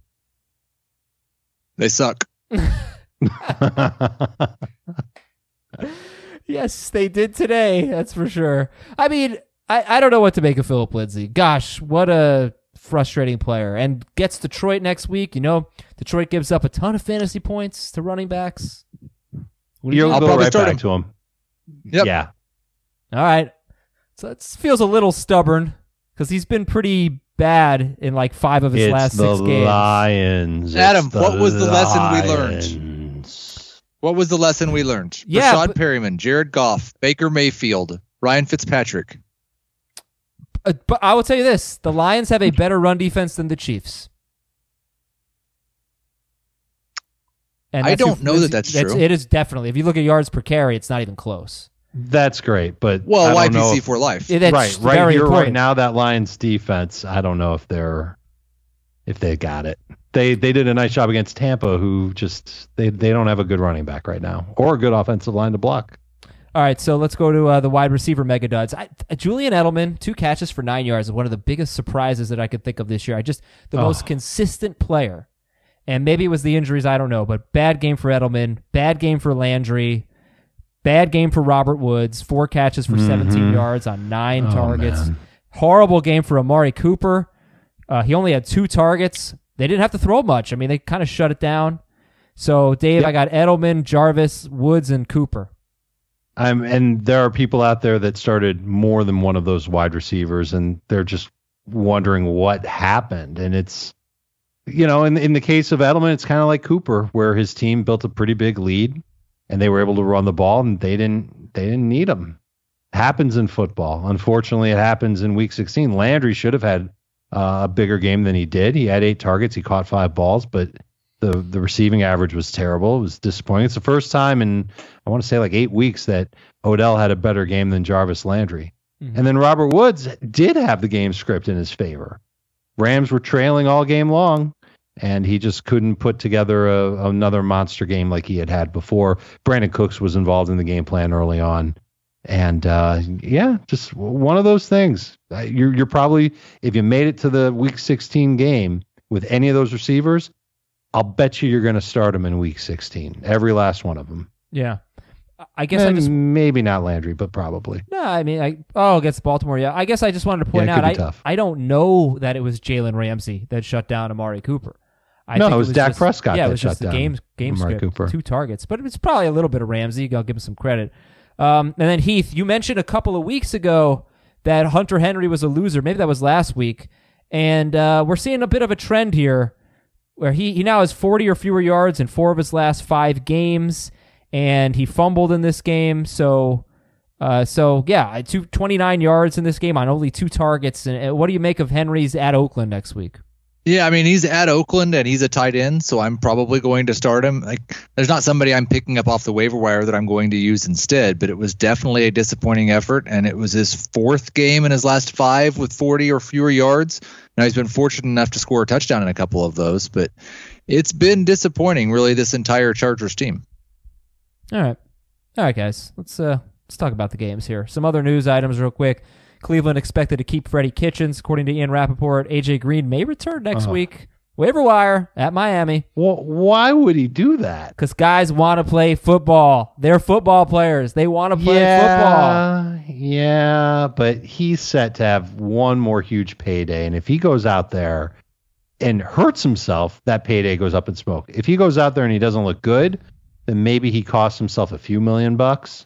They suck. [laughs] Yes, they did today. That's for sure. I mean, I, I don't know what to make of Philip Lindsay. Gosh, what a frustrating player. And gets Detroit next week. You know, Detroit gives up a ton of fantasy points to running backs. What do you You'll I'll go probably right start back him. to him. Yep. Yeah. All right. So it feels a little stubborn because he's been pretty bad in like five of his It's last the six games. Lions. Adam, It's the what was the lesson we learned? What was the lesson we learned? Yeah, Rashad but- Perriman, Jared Goff, Baker Mayfield, Ryan Fitzpatrick. Uh, but I will tell you this: the Lions have a better run defense than the Chiefs. And I don't know that that's true. It is definitely. If you look at yards per carry, it's not even close. That's great, but Well, I don't know YPC if- for life. Yeah, that's right, right here, important. right now, that Lions defense. I don't know if they're if they got it. They they did a nice job against Tampa, who just they they don't have a good running back right now or a good offensive line to block. All right, so let's go to uh, the wide receiver mega duds. I, uh, Julian Edelman, two catches for nine yards, is one of the biggest surprises that I could think of this year. I just the Oh. most consistent player, and maybe it was the injuries. I don't know, but bad game for Edelman, bad game for Landry, bad game for Robert Woods. Four catches for 17 yards on nine Oh, targets. man. Horrible game for Amari Cooper. Uh, he only had two targets. They didn't have to throw much. I mean, they kind of shut it down. So, Dave, Yep. I got Edelman, Jarvis, Woods, and Cooper. Um, and there are people out there that started more than one of those wide receivers, and they're just wondering what happened. And it's you know, in in the case of Edelman, it's kind of like Cooper, where his team built a pretty big lead, and they were able to run the ball, and they didn't they didn't need him. Happens in football. Unfortunately, it happens in Week 16. Landry should have had uh, a bigger game than he did. He had eight targets, he caught five balls, but the the receiving average was terrible. It was disappointing. It's the first time in I want to say like eight weeks that Odell had a better game than Jarvis Landry. Mm-hmm. And then Robert Woods did have the game script in his favor. Rams were trailing all game long, and he just couldn't put together a, another monster game like he had had before. Brandin Cooks was involved in the game plan early on. And uh, yeah, just one of those things. You're, you're probably, if you made it to the week 16 game with any of those receivers, I'll bet you you're going to start them in week 16, every last one of them. Yeah. I guess and I just maybe not Landry, but probably. No, I mean, I oh against Baltimore, yeah. I guess I just wanted to point yeah, out, I tough. I don't know that it was Jalen Ramsey that shut down Amari Cooper. I no, it was, it was Dak just, Prescott. Yeah, it was just the game game script, Cooper. two targets, but it's probably a little bit of Ramsey. I'll give him some credit. Um, and then Heath, you mentioned a couple of weeks ago that Hunter Henry was a loser. Maybe that was last week, and uh, we're seeing a bit of a trend here where he he now has 40 or fewer yards in four of his last five games and he fumbled in this game. So, uh, so yeah, two, 29 yards in this game on only two targets. And what do you make of Henry's at Oakland next week? Yeah, I mean he's at Oakland and he's a tight end, so I'm probably going to start him. Like, there's not somebody I'm picking up off the waiver wire that I'm going to use instead, but it was definitely a disappointing effort, and it was his fourth game in his last five with 40 or fewer yards. Now he's been fortunate enough to score a touchdown in a couple of those, but it's been disappointing, really, this entire Chargers team. All right. All right, guys. Let's uh let's talk about the games here. Some other news items real quick. Cleveland expected to keep Freddie Kitchens, according to Ian Rapoport. AJ Green may return next uh week. Waiver wire at Miami. Well, why would he do that? Because guys want to play football. They're football players. They want to play yeah, football. Yeah, but he's set to have one more huge payday. And if he goes out there and hurts himself, that payday goes up in smoke. If he goes out there and he doesn't look good, then maybe he costs himself a few million bucks.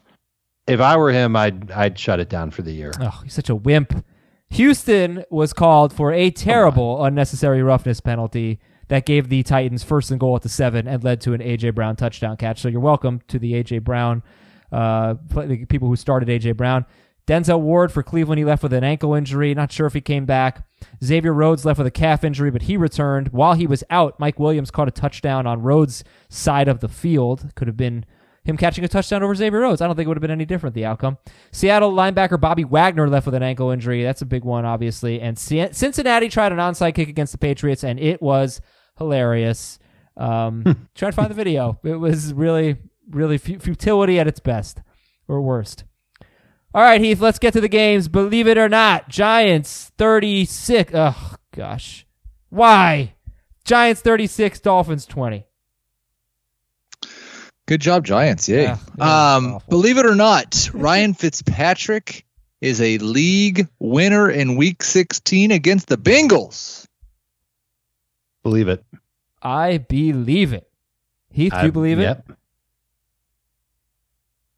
If I were him, I'd I'd shut it down for the year. Oh, he's such a wimp. Houston was called for a terrible unnecessary roughness penalty that gave the Titans first and goal at the seven and led to an AJ Brown touchdown catch. So you're welcome to the AJ Brown, uh, the people who started AJ Brown. Denzel Ward for Cleveland, he left with an ankle injury. Not sure if he came back. Xavier Rhodes left with a calf injury, but he returned. While he was out, Mike Williams caught a touchdown on Rhodes' side of the field. Could have been him catching a touchdown over Xavier Rhodes. I don't think it would have been any different, the outcome. Seattle linebacker Bobby Wagner left with an ankle injury. That's a big one, obviously. And Cincinnati tried an onside kick against the Patriots, and it was hilarious. Um, try to find the video. It was really, really futility at its best or worst. All right, Heath, let's get to the games. Believe it or not, Giants 36. Oh, gosh. Why? Giants 36, Dolphins 20. Good job, Giants. Yay. Yeah, um, believe it or not, Ryan Fitzpatrick is a league winner in week 16 against the Bengals. Believe it. I believe it. Heath, do you believe it?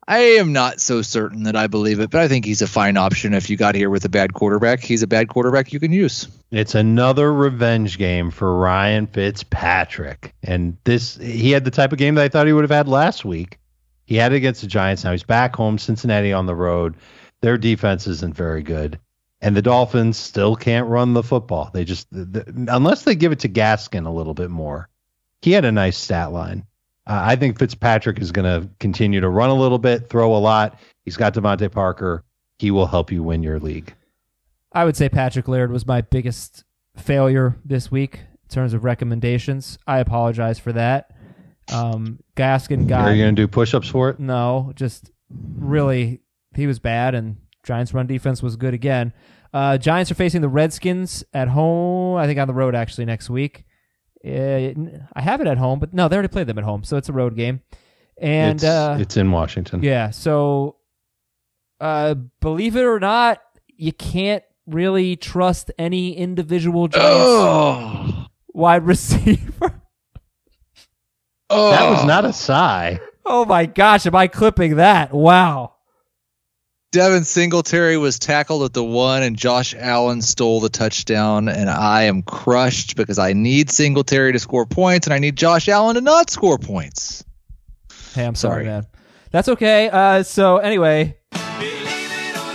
I am not so certain that I believe it, but I think he's a fine option if you got here with a bad quarterback. He's a bad quarterback you can use. It's another revenge game for Ryan Fitzpatrick. And this he had the type of game that I thought he would have had last week. He had it against the Giants. Now he's back home, Cincinnati on the road. Their defense isn't very good. And the Dolphins still can't run the football. They just the, unless they give it to Gaskin a little bit more. He had a nice stat line. Uh, I think Fitzpatrick is going to continue to run a little bit, throw a lot. He's got DeVante Parker. He will help you win your league. I would say Patrick Laird was my biggest failure this week in terms of recommendations. I apologize for that. Um, Gaskin got. Are you going to do push-ups for it? No, just really he was bad, and Giants' run defense was good again. Uh, Giants are facing the Redskins at home. I think on the road actually next week. Uh, I have it at home, but no, they already played them at home, so it's a road game. And it's, uh, it's in Washington. Yeah, so uh, believe it or not, you can't really trust any individual Giants oh. wide [laughs] receiver. oh. That was not a sigh. Oh my gosh, am I clipping that? Wow. Devin Singletary was tackled at the one, and Josh Allen stole the touchdown. And I am crushed because I need Singletary to score points, and I need Josh Allen to not score points. Hey, I'm sorry, Sorry. man. That's okay. Uh, so anyway,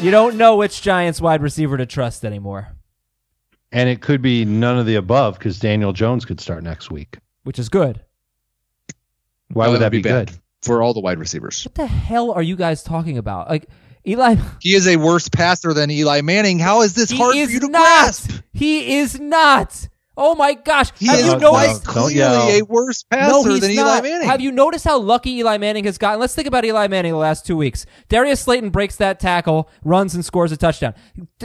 you don't know which Giants wide receiver to trust anymore, And it could be none of the above because Daniel Jones could start next week. which is good. Why No, would that would be, bad good? for all the wide receivers? What the hell are you guys talking about? Like Eli, [laughs] He is a worse passer than Eli Manning. How is this he hard is for you to not. grasp? He is not. Oh my gosh! He Have is you noticed? don't clearly yell. a worse passer No, he's than Eli. Manning. Have you noticed how lucky Eli Manning has gotten? Let's think about Eli Manning the last two weeks. Darius Slayton breaks that tackle, runs and scores a touchdown.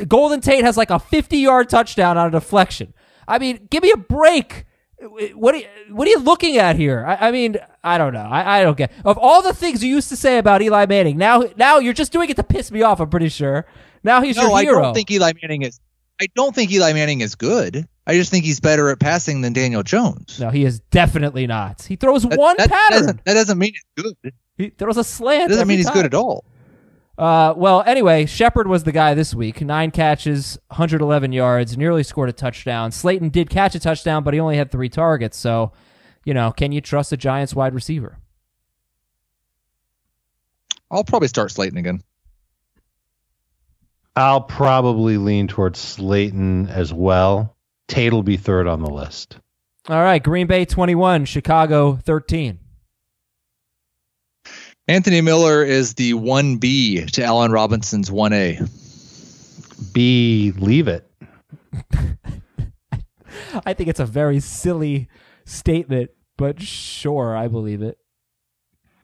Golden Tate has like a 50 yard touchdown on a deflection. I mean, give me a break. What are you, what are you looking at here? I, I mean, I don't know. I, I don't get. Of all the things you used to say about Eli Manning, now now you're just doing it to piss me off. I'm pretty sure. Now he's no, your I don't think Eli Manning is. I don't think Eli Manning is good. I just think he's better at passing than Daniel Jones. no, he is definitely not. He throws That- one that, pattern. Doesn't, that doesn't mean it's good. He throws a slant. It doesn't mean he's time. good at all. Uh, well, anyway, Shepard was the guy this week. Nine catches, 111 yards, nearly scored a touchdown. Slayton did catch a touchdown, but he only had three targets. So, you know, can you trust a Giants wide receiver? I'll probably start Slayton again. I'll probably lean towards Slayton as well. Tate will be third on the list. All right, Green Bay 21, Chicago 13. Anthony Miller is the 1B to Allen Robinson's 1A. B, leave it. [laughs] I think it's a very silly statement, but sure, I believe it.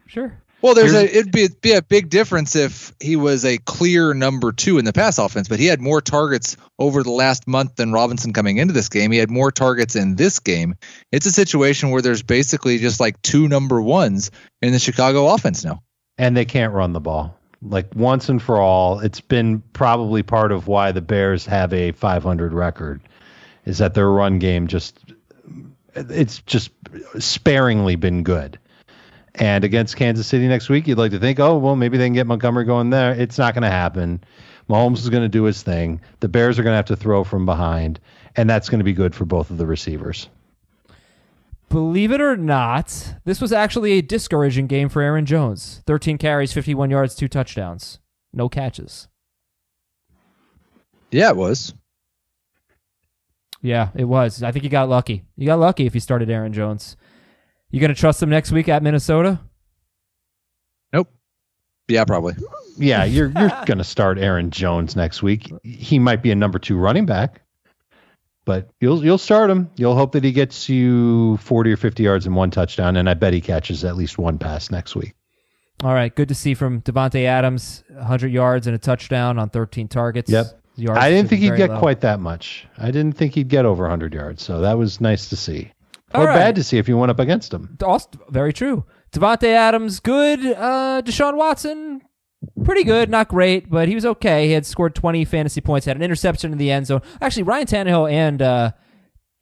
Sure. Well, there's Here's- a it'd be be a big difference if he was a clear number two in the pass offense, but he had more targets over the last month than Robinson coming into this game. He had more targets in this game. It's a situation where there's basically just like two number ones in the Chicago offense now. And they can't run the ball. Like once and for all, it's been probably part of why the Bears have a 500 record is that their run game just it's just sparingly been good. And against Kansas City next week, you'd like to think, oh, well, maybe they can get Montgomery going there. It's not going to happen. Mahomes is going to do his thing. The Bears are going to have to throw from behind, and that's going to be good for both of the receivers. Believe it or not, this was actually a discouraging game for Aaron Jones. 13 carries, 51 yards, two touchdowns, no catches. Yeah, it was. Yeah, it was. I think you got lucky. You got lucky if you started Aaron Jones. You going to trust him next week at Minnesota? Nope. Yeah, probably. Yeah, you're you're [laughs] going to start Aaron Jones next week. He might be a number two running back, but you'll you'll start him. You'll hope that he gets you 40 or 50 yards and one touchdown, and I bet he catches at least one pass next week. All right, good to see from Davante Adams, 100 yards and a touchdown on 13 targets. Yep. Yards I didn't think he'd get low. quite that much. I didn't think he'd get over 100 yards, so that was nice to see. All or right. bad to see if you went up against him. Also, very true. Davante Adams, good. Uh, Deshaun Watson, pretty good, not great, but he was okay. He had scored 20 fantasy points, had an interception in the end zone. Actually, Ryan Tannehill and uh,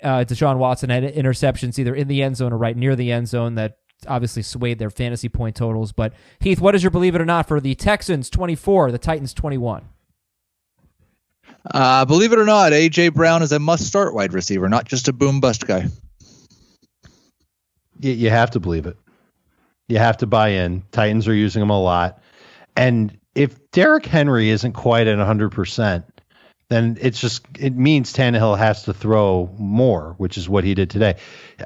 uh, Deshaun Watson had interceptions either in the end zone or right near the end zone that obviously swayed their fantasy point totals. But Heath, what is your believe it or not for the Texans 24, the Titans 21? Uh, believe it or not, AJ Brown is a must start wide receiver, not just a boom bust guy. You, have to believe it. You have to buy in. Titans are using him a lot. And if Derrick Henry isn't quite at 100%, then it's just, it means Tannehill has to throw more, which is what he did today.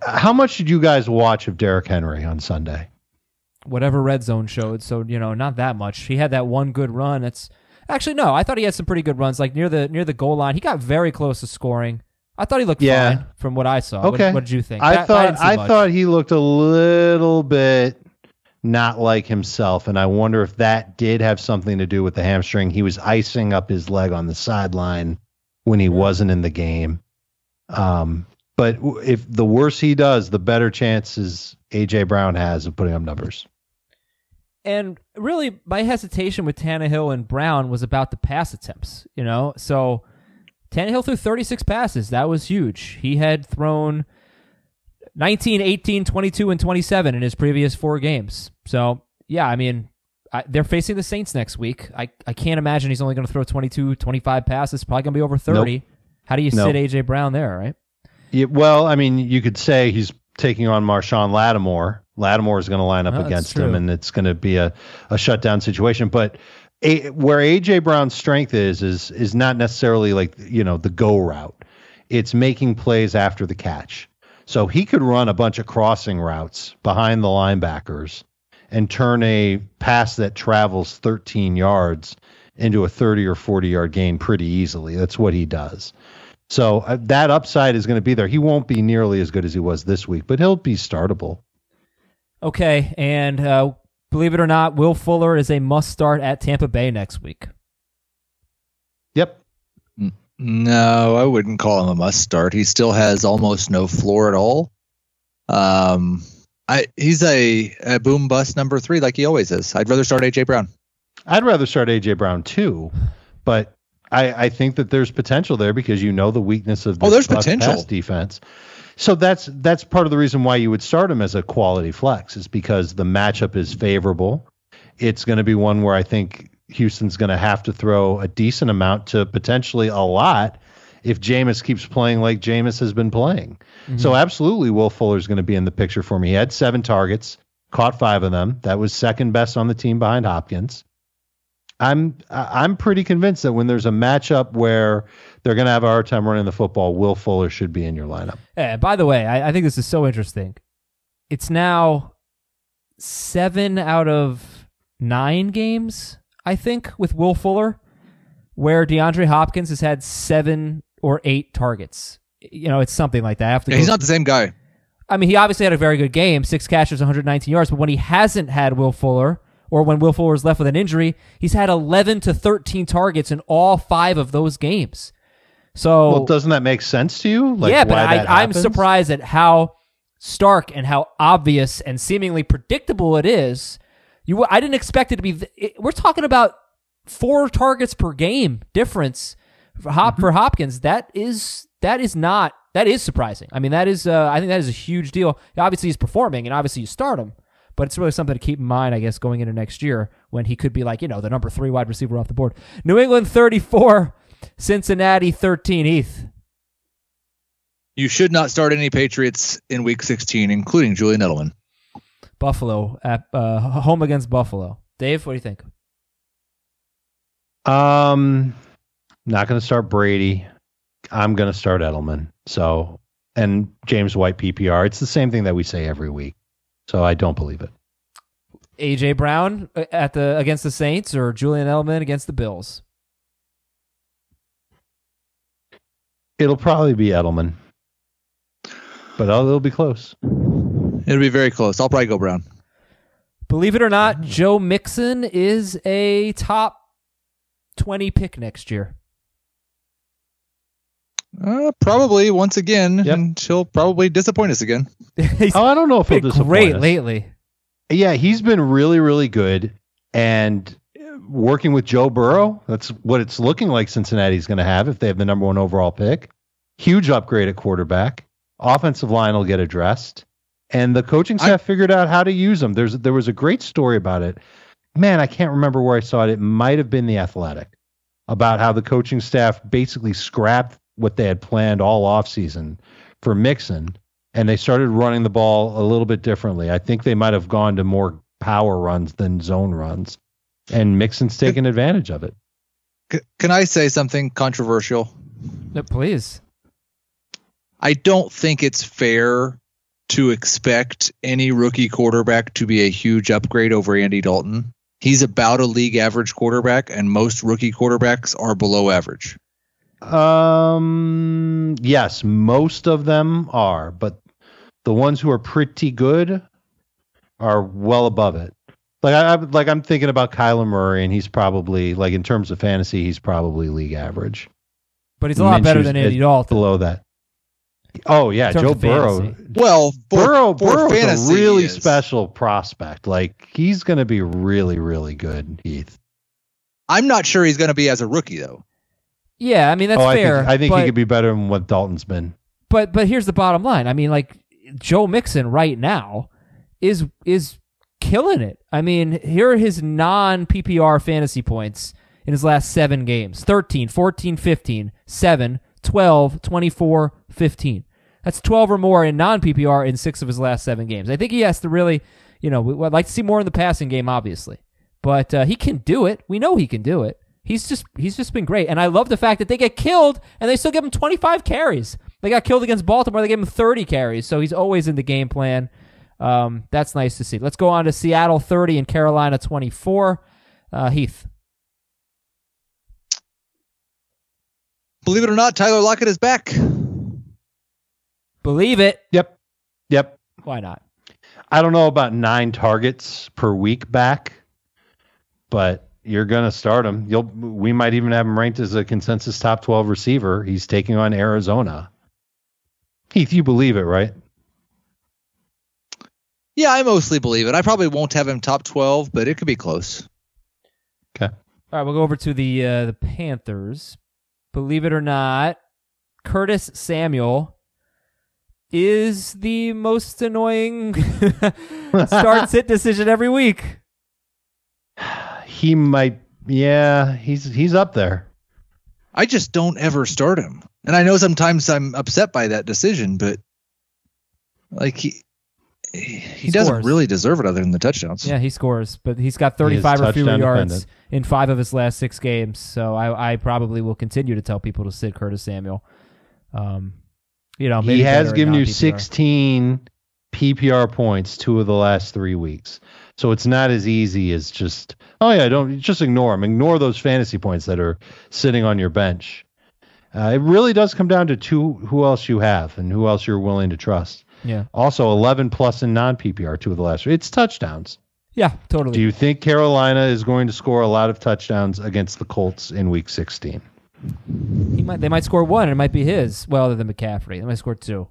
How much did you guys watch of Derrick Henry on Sunday? whatever red zone showed. So you know, not that much. He had that one good run. That's actually no. I thought he had some pretty good runs, like near the near the goal line. He got very close to scoring. I thought he looked Yeah. fine from what I saw. Okay. What, did you think? I That- thought didn't I, thought he looked a little bit not like himself, and I wonder if that did have something to do with the hamstring. He was icing up his leg on the sideline when he wasn't in the game. Um, but if the worse he does, the better chances AJ Brown has of putting up numbers. And really, my hesitation with Tannehill and Brown was about the pass attempts. You know, so Tannehill threw 36 passes. That was huge. He had thrown 19, 18, 22, and 27 in his previous four games. So, yeah, I mean, I, they're facing the Saints next week. I, I can't imagine he's only going to throw 22, 25 passes. Probably going to be over 30. How do you Nope. sit A.J. Brown there, right? Yeah, well, I mean, you could say he's taking on Marshon Lattimore. Lattimore is going to line up Oh, against him, and it's going to be a, a shutdown situation. But a, where AJ Brown's strength is is is not necessarily like you know the go route. It's making plays after the catch. So he could run a bunch of crossing routes behind the linebackers and turn a pass that travels 13 yards into a 30 or 40 yard gain pretty easily. That's what he does. So uh, that upside is going to be there. He won't be nearly as good as he was this week, but he'll be startable. Okay, and uh, believe it or not, Will Fuller is a must start at Tampa Bay next week. Yep. No, I wouldn't call him a must start. He still has almost no floor at all. Um, I he's a, a boom bust number three, like he always is. I'd rather start AJ Brown. I'd rather start AJ Brown too, but I, I think that there's potential there because you know the weakness of the Oh, there's potential. defense. So that's that's part of the reason why you would start him as a quality flex is because the matchup is favorable. It's going to be one where I think Houston's going to have to throw a decent amount to potentially a lot if Jameis keeps playing like Jameis has been playing. Mm-hmm. So absolutely, Will Fuller's going to be in the picture for me. He had seven targets, caught five of them. That was second best on the team behind Hopkins. I'm I'm pretty convinced that when there's a matchup where they're going to have a hard time running the football, Will Fuller should be in your lineup. Yeah, by the way, I, I think this is so interesting. It's now seven out of nine games, I think, with Will Fuller, where DeAndre Hopkins has had seven or eight targets. You know, it's something like that. I Yeah, he's not the same guy. I mean, he obviously had a very good game, six catches, 119 yards. But when he hasn't had Will Fuller, or when Will Fuller is left with an injury, he's had 11 to 13 targets in all five of those games. So Well, doesn't that make sense to you? Like yeah, but I, I'm surprised at how stark and how obvious and seemingly predictable it is. You, I didn't expect it to be. It, we're talking about four targets per game difference for, Hop, Mm-hmm. for Hopkins. That is that is not that is surprising. I mean, that is uh, I think that is a huge deal. Obviously, he's performing, and obviously you start him. But it's really something to keep in mind, I guess, going into next year when he could be like, you know, the number three wide receiver off the board. New England 34, Cincinnati 13. Heath. You should not start any Patriots in Week 16, including Julian Edelman. Buffalo at uh, home against Buffalo. Dave, what do you think? Um, not going to start Brady. I'm going to start Edelman. So, and James White PPR. It's the same thing that we say every week. So I don't believe it. AJ Brown uh, at the against the Saints or Julian Edelman against the Bills? It'll probably be Edelman, but it'll it'll be close. It'll be very close. I'll probably go Brown. Believe it or not, Joe Mixon is a top 20 pick next year. Uh, probably once again, Yep. and she'll probably disappoint us again. [laughs] Oh, I don't know if he'll been disappoint great us. lately. Yeah, he's been really, really good. And working with Joe Burrow, that's what it's looking like Cincinnati's going to have if they have the number one overall pick. Huge upgrade at quarterback. Offensive line will get addressed. And the coaching I- staff figured out how to use them. There's there was a great story about it. Man, I can't remember where I saw it. It might have been the Athletic about how the coaching staff basically scrapped what they had planned all offseason for Mixon and they started running the ball a little bit differently. I think they might have gone to more power runs than zone runs, and Mixon's taking advantage of it. Can I say something controversial? No, please. I don't think it's fair to expect any rookie quarterback to be a huge upgrade over Andy Dalton. He's about a league average quarterback, and most rookie quarterbacks are below average. Um, yes, most of them are, but the ones who are pretty good are well above it. Like I, I like I'm thinking about Kyler Murray, and he's probably like in terms of fantasy, he's probably league average. But he's a lot better than Andy at- Dalton. Below that. Oh yeah, Joe Burrow. fantasy. Well, for, Burrow, for Burrow's fantasy, a really is. special prospect. Like he's going to be really, really good. Heath. I'm not sure he's going to be as a rookie though. Yeah, I mean that's oh, I fair. think I think but, he could be better than what Dalton's been. but but here's the bottom line. I mean, like Joe Mixon right now is is killing it. I mean, here are his non PPR fantasy points in his last seven games 13, 14, 15, 7, 12, 24, 15. That's 12 or more in non PPR in six of his last seven games. I think he has to really, you know, I'd like to see more in the passing game, obviously, but uh, he can do it. We know he can do it. He's just he's just been great, and I love the fact that they get killed and they still give him 25 carries. They got killed against Baltimore. They gave him 30 carries, so he's always in the game plan. Um, that's nice to see. Let's go on to Seattle 30 and Carolina 24. Uh, Heath. Believe it or not, Tyler Lockett is back. Believe it. Yep. Yep. Why not? I don't know about nine targets per week back, but you're gonna start him. You'll we might even have him ranked as a consensus top twelve receiver. He's taking on Arizona. Heath, you believe it, right? Yeah, I mostly believe it. I probably won't have him top 12, but it could be close. Okay. All right, we'll go over to the uh, the Panthers. Believe it or not, Curtis Samuel is the most annoying [laughs] start sit [laughs] decision every week. He might yeah, he's he's up there. I just don't ever start him. And I know sometimes I'm upset by that decision, but like he he, doesn't scores. really deserve it other than the touchdowns. Yeah, he scores, but he's got He 35 or fewer yards dependent. in five of his last six games. So I, I probably will continue to tell people to sit Curtis Samuel. Um, you know, maybe he has given you non-PPR. 16 PPR points two of the last three weeks. So it's not as easy as just, oh yeah, don't just ignore them. Ignore those fantasy points that are sitting on your bench. Uh, it really does come down to two who else you have and who else you're willing to trust. Yeah, Also, 11 plus in non PPR two of the last three. It's touchdowns. yeah, totally. Do you think Carolina is going to score a lot of touchdowns against the Colts in week 16? He might. They might score one, it might be his. Well, other than McCaffrey, they might score two.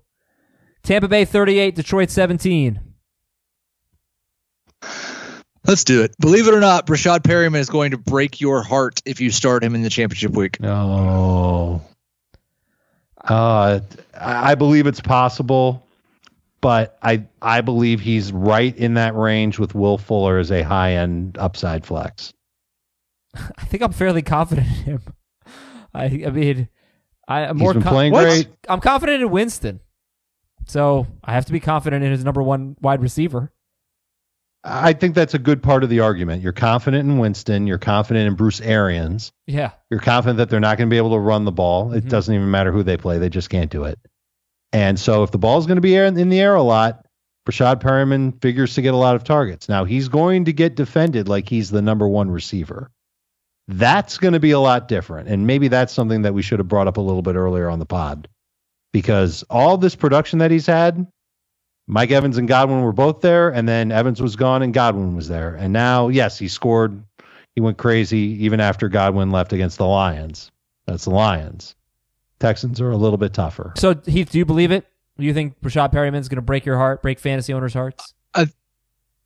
Tampa Bay 38, Detroit 17. Let's do it. Believe it or not, Breshad Perriman is going to break your heart if you start him in the championship week. No. Uh, I I believe it's possible, but I I believe he's right in that range with Will Fuller as a high end upside flex. [laughs] I think I'm fairly confident in him. I, I mean, I, I'm more. been con- playing What? great. I'm confident in Winston, so I have to be confident in his number one wide receiver. I think that's a good part of the argument. You're confident in Winston. You're confident in Bruce Arians. Yeah, You're confident that they're not going to be able to run the ball. It Mhm. doesn't even matter who they play; they just can't do it. And so, if the ball's going to be in the air a lot, Breshad Perriman figures to get a lot of targets. Now he's going to get defended like he's the number one receiver. That's going to be a lot different, and maybe that's something that we should have brought up a little bit earlier on the pod, because all this production that he's had, Mike Evans and Godwin were both there, and then Evans was gone and Godwin was there, and now yes, he scored. He went crazy even after Godwin left against the Lions. That's the Lions. Texans are a little bit tougher. So Heath, do you believe it? Do you think Rashad Perriman's going to break your heart, break fantasy owners' hearts? I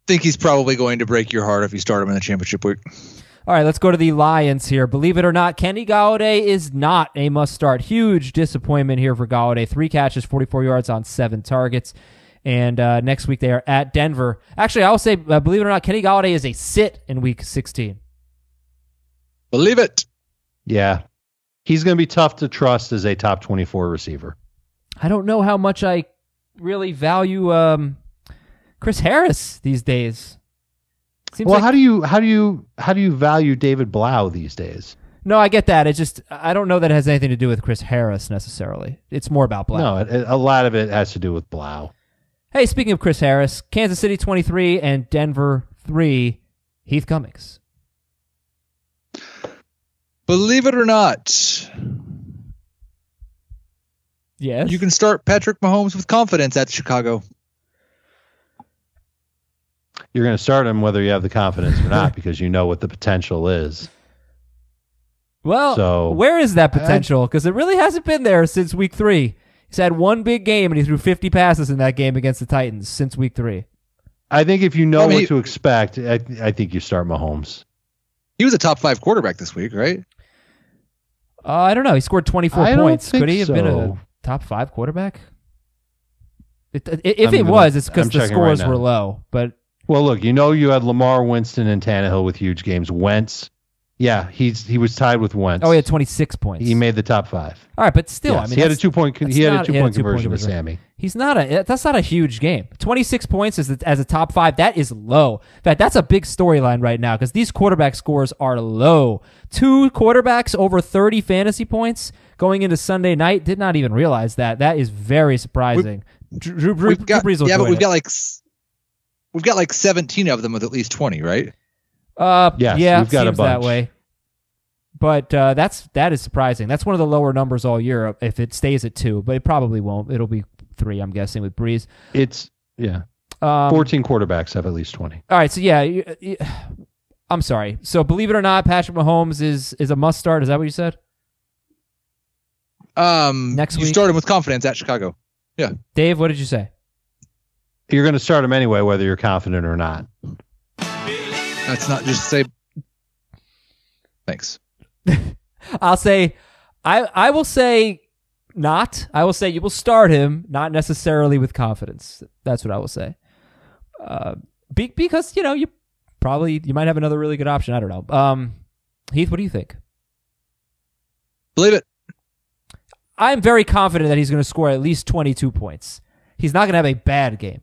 think he's probably going to break your heart if you start him in the championship week. All right, let's go to the Lions here. Believe it or not, Kenny Golladay is not a must start. Huge disappointment here for Golladay. Three catches, 44 yards on seven targets. And uh, next week they are at Denver. Actually, I will say, uh, believe it or not, Kenny Golladay is a sit in week 16. Believe it. Yeah. He's going to be tough to trust as a top 24 receiver. I don't know how much I really value um, Chris Harris these days. Seems well, like- how do you how do you how do you value David Blough these days? no, I get that. It's just I don't know that it has anything to do with Chris Harris necessarily. It's more about Blough. No, it, it- a lot of it has to do with Blau. Hey, speaking of Chris Harris, Kansas City 23 and Denver 3, Heath Cummings. Believe it or not, Yes. you can start Patrick Mahomes with confidence at Chicago. You're going to start him whether you have the confidence or not [laughs] because you know what the potential is. well, so- where is that potential? Because it really hasn't been there since week 3. He's had one big game and he threw 50 passes in that game against the Titans since week 3. I think if you know I mean- what to expect, I, I think you start Mahomes. He was a top five quarterback this week, right? Uh, I don't know. He scored 24 I don't points. think Could he have been a top 5 quarterback? It, i- if I'm it gonna- was, it's because the checking right scores were low. But Well, look, you know you had Lamar, Winston, and Tannehill with huge games. Wentz, yeah, he's he was tied with Wentz. Oh, he had 26 points. He made the top five. All right, but still, Yes, I mean, he had a two point. He had not- a two point conversion with conversion. Sammy. He's not a. That's not a huge game. 26 points as a, as a top five. That is low. In fact, that's a big storyline right now because these quarterback scores are low. Two quarterbacks over 30 fantasy points going into Sunday night. Did not even realize that. That is very surprising. Drew, Drew, Drew, We've got, Brees will yeah, but we've it. got like we've got like 17 of them with at least 20, right? Uh, Yes, yeah, we've got a seems that way. But uh, that's that is surprising. That's one of the lower numbers all year if it stays at two, but it probably won't. It'll be three, I'm guessing, with Brees. It's yeah. Um, Fourteen quarterbacks have at least twenty. All right, so yeah, you, you, I'm sorry. So believe it or not, Patrick Mahomes is is a must start. Is that what you said, Um, Next you week? started with confidence at Chicago. Yeah. Dave? What did you say? You're going to start him anyway, whether you're confident or not. That's not just say. Thanks. [laughs] I'll say, I I will say not. I will say you will start him, not necessarily with confidence. That's what I will say. Uh, be, because you know you probably you might have another really good option. I don't know. Um, Heath, what do you think? Believe it. I'm very confident that he's going to score at least 22 points. He's not going to have a bad game.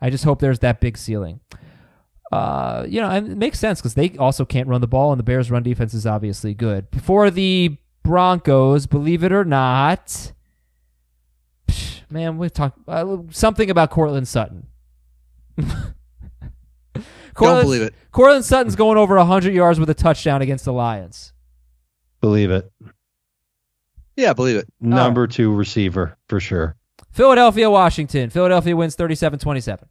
I just hope there's that big ceiling. Uh, you know, and it makes sense because they also can't run the ball, and the Bears' run defense is obviously good. Before the Broncos, believe it or not, psh, man, we talk uh, something about Courtland Sutton. [laughs] Don't believe it. Courtland Sutton's going over 100 yards with a touchdown against the Lions. Believe it. Yeah, believe it. Number two receiver for sure. Philadelphia, Washington. Philadelphia wins 37 27.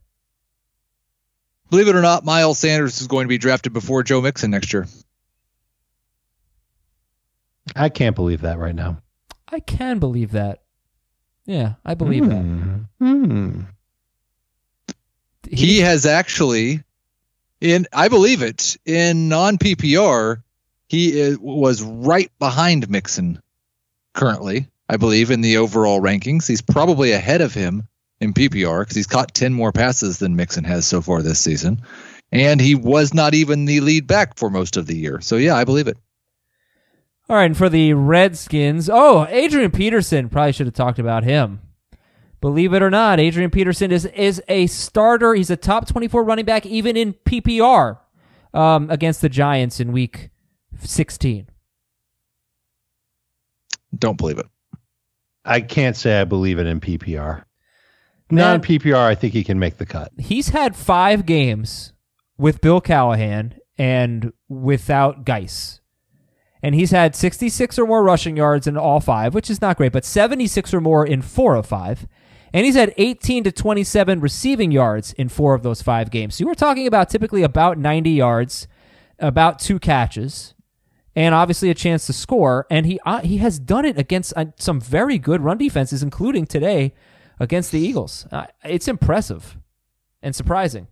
Believe it or not, Miles Sanders is going to be drafted before Joe Mixon next year. I can't believe that right now. I can believe that. Yeah, I believe that. Hmm. Hmm. He has actually, in I believe it, in non PPR, he is, was right behind Mixon currently. I believe in the overall rankings, he's probably ahead of him in PPR because he's caught ten more passes than Mixon has so far this season, and he was not even the lead back for most of the year. So yeah, I believe it. All right, and for the Redskins, oh, Adrian Peterson. Probably should have talked about him. Believe it or not, Adrian Peterson is is a starter. He's a top 24 running back, even in PPR, um, against the Giants in Week 16. Don't believe it. I can't say I believe it in PPR. Man. Non PPR, I think he can make the cut. He's had five games with Bill Callahan and without Geis. And he's had 66 or more rushing yards in all five, which is not great, but 76 or more in four of five. And he's had 18 to 27 receiving yards in four of those five games. So we're talking about typically about 90 yards, about two catches, and obviously a chance to score. And he uh, he has done it against uh, some very good run defenses, including today against the Eagles. Uh, it's impressive and surprising.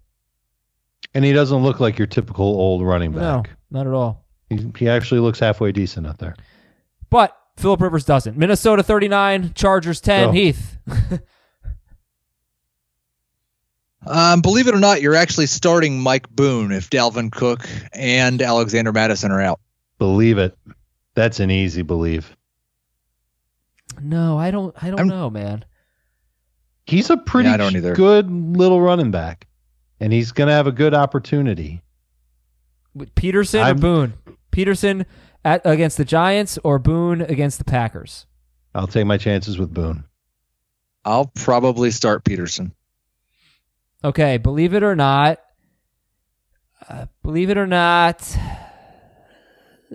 And he doesn't look like your typical old running back. No, back. not at all. He, he actually looks halfway decent out there. But Philip Rivers doesn't. Minnesota 39, Chargers 10. Oh. Heath. [laughs] Um, believe it or not, you're actually starting Mike Boone if Dalvin Cook and Alexander Mattison are out. Believe it. That's an easy believe. no, I don't I don't I'm- know, man. He's a pretty Yeah, I don't either. good little running back, and he's going to have a good opportunity. With Peterson or I'm- Boone? Peterson at, against the Giants or Boone against the Packers? I'll take my chances with Boone. I'll probably start Peterson. Okay, believe it or not, uh, believe it or not,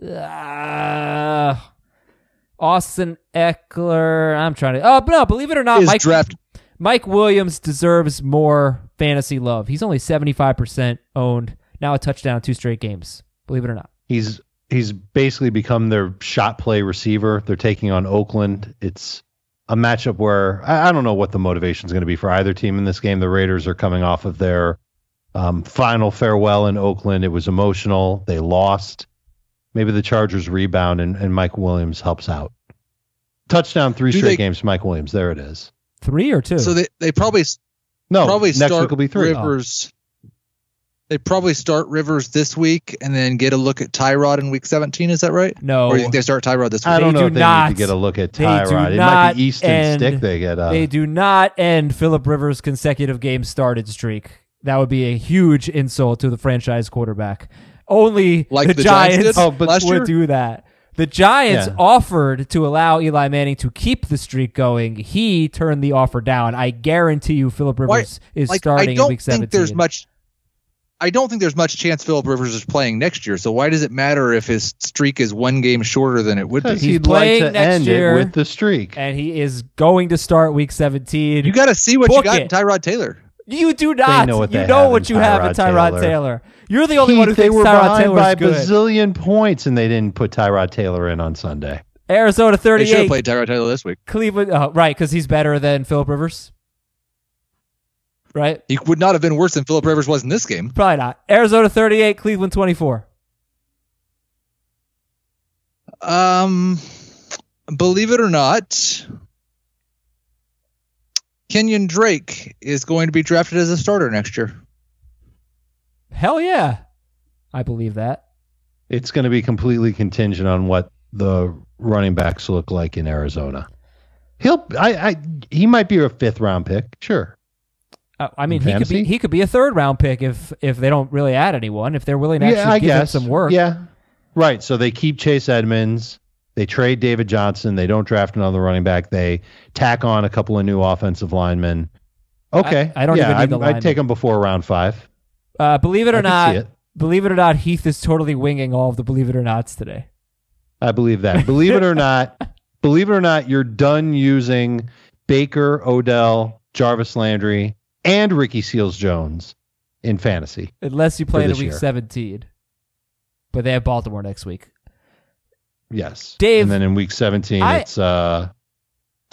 uh, Austin Ekeler. I'm trying to. Oh, but no, believe it or not, Mike draft Mike Williams deserves more fantasy love. He's only 75% owned. Now a touchdown, two straight games. Believe it or not. He's he's basically become their shot play receiver. They're taking on Oakland. It's a matchup where I, I don't know what the motivation is going to be for either team in this game. The Raiders are coming off of their um, final farewell in Oakland. It was emotional. They lost. Maybe the Chargers rebound and, and Mike Williams helps out. Touchdown, three Do straight they- games. Mike Williams. There it is. Three or two? so they, they probably No, probably next start week will be three. Rivers. They probably start Rivers this week and then get a look at Tyrod in week 17. Is that right? No. Or you think they start Tyrod this week? I don't They know do if they not- need to get a look at they do Tyrod. It might not be Easton end- Stick they get. Uh, They do not end Philip Rivers' consecutive game started streak. That would be a huge insult to the franchise quarterback. Only Like the, the Giants Giants, Oh, but- last year? would do that. The Giants Yeah. offered to allow Eli Manning to keep the streak going. He turned the offer down. I guarantee you, Philip Why- Rivers is like, starting I don't in week think 17. there's much. I don't think there's much chance Philip Rivers is playing next year. So why does it matter if his streak is one game shorter than it would be? He's he'd like playing to next end year. it with the streak. and he is going to start week 17. You got to see what you got it. in Tyrod Taylor. You do not. know what you they know have what in you have in Tyrod Tyrod Taylor. Taylor. You're the only one who they thinks were Tyrod behind Taylor by is a good. bazillion points, and they didn't put Tyrod Taylor in on Sunday. Arizona 38. They should have played Tyrod Taylor this week. Cleveland. Oh, right, because he's better than Philip Rivers. Right? He would not have been worse than Philip Rivers was in this game. Probably not. Arizona 38, Cleveland 24. Um, believe it or not, Kenyan Drake is going to be drafted as a starter next year. Hell yeah. I believe that. It's going to be completely contingent on what the running backs look like in Arizona. He'll, I, I, he might be a fifth round pick, sure. Uh, I mean, he could be he could be a third round pick if if they don't really add anyone. If they're willing to actually yeah, I give him some work. Yeah, right. So they keep Chase Edmonds. They trade David Johnson. They don't draft another running back. They tack on a couple of new offensive linemen. Okay, I- I don't yeah, even need I'd, I'd take them before round five. Uh, believe it or I not, it. believe it or not, Heath is totally winging all of the believe it or nots today. I believe that. Believe it or [laughs] not, believe it or not, you're done using Baker, Odell, Jarvis Landry, and Ricky Seals Jones in fantasy. Unless you play in week year. 17. But they have Baltimore next week. Yes, Dave, And then in week 17, I- it's uh,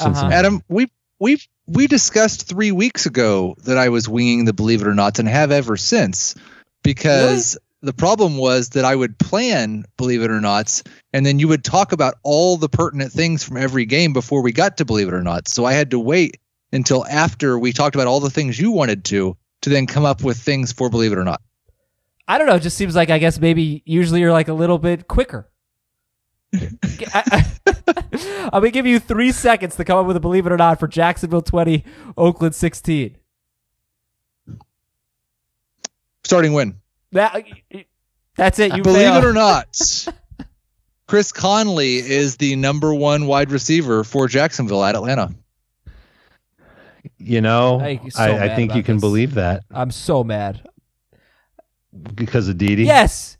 Cincinnati. Adam, we we we discussed three weeks ago that I was winging the believe it or not and have ever since because the problem was that I would plan believe it or not and then you would talk about all the pertinent things from every game before we got to believe it or not. So I had to wait until after we talked about all the things you wanted to to then come up with things for believe it or not. I don't know. It just seems like I guess maybe usually you're like a little bit quicker. [laughs] I, am [laughs] gonna give you three seconds to come up with a believe it or not for Jacksonville 20, Oakland 16. Starting win. That that's it. You believe fail. it or not. [laughs] Chris Conley is the number one wide receiver for Jacksonville at Atlanta. You know, I- I, so I, mad think you can this. believe that I'm so mad. because of Didi. Yes.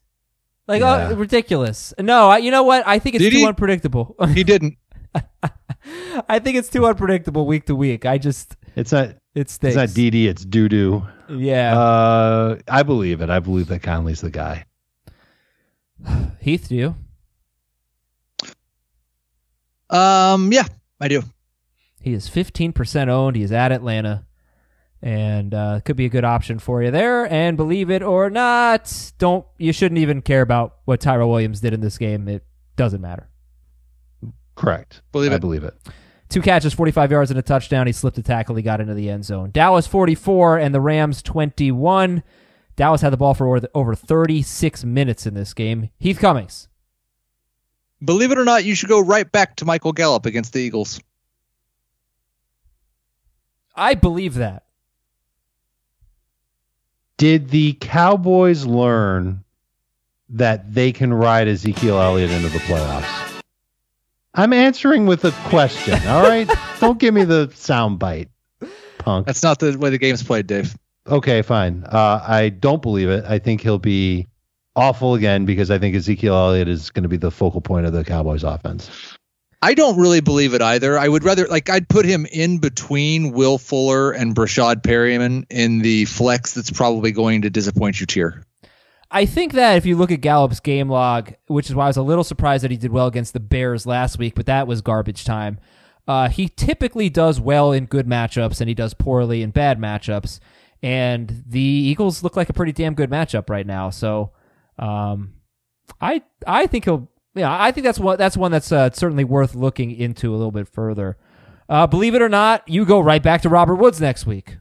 Like Yeah. oh, ridiculous. No, I, you know what? I think it's Did too he? unpredictable. [laughs] He didn't. I think it's too unpredictable week to week. I just It's not. it It's not Didi. It's doo doo. yeah. Uh, I believe it. I believe that Conley's the guy. [sighs] Heath, do you? Um, yeah, I do. He is 15% owned. He is at Atlanta. And uh, could be a good option for you there. And believe it or not, don't you shouldn't even care about what Tyrell Williams did in this game. It doesn't matter. Correct. Believe I it. believe it. Two catches, 45 yards and a touchdown. He slipped a tackle. He got into the end zone. Dallas 44 and the Rams 21. Dallas had the ball for over- over 36 minutes in this game. Heath Cummings. Believe it or not, you should go right back to Michael Gallup against the Eagles. I believe that. Did the Cowboys learn that they can ride Ezekiel Elliott into the playoffs? I'm answering with a question. All right, [laughs] don't give me the sound bite, punk. That's not the way the game's played, Dave. Okay, fine. Uh, I don't believe it. I think he'll be awful again because I think Ezekiel Elliott is going to be the focal point of the Cowboys offense. I don't really believe it either. I would rather like I'd put him in between Will Fuller and Breshad Perriman in the flex that's probably going to disappoint you tier. I think that if you look at Gallup's game log, which is why I was a little surprised that he did well against the Bears last week, but that was garbage time. Uh, he typically does well in good matchups and he does poorly in bad matchups. And the Eagles look like a pretty damn good matchup right now. So, um, I I think he'll yeah I think that's one that's one that's uh, certainly worth looking into a little bit further. Uh, believe it or not, you go right back to Robert Woods next week.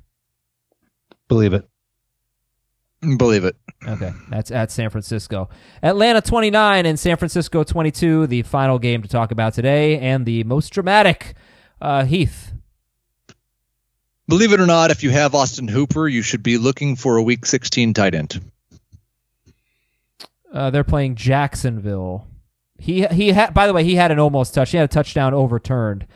Believe it. Believe it. Okay, that's at San Francisco. Atlanta 29 and San Francisco 22, the final game to talk about today, and the most dramatic. Uh, Heath. Believe it or not, if you have Austin Hooper, you should be looking for a Week 16 tight end. Uh, they're playing Jacksonville. He he had. By the way, he had an almost touch. He had a touchdown overturned.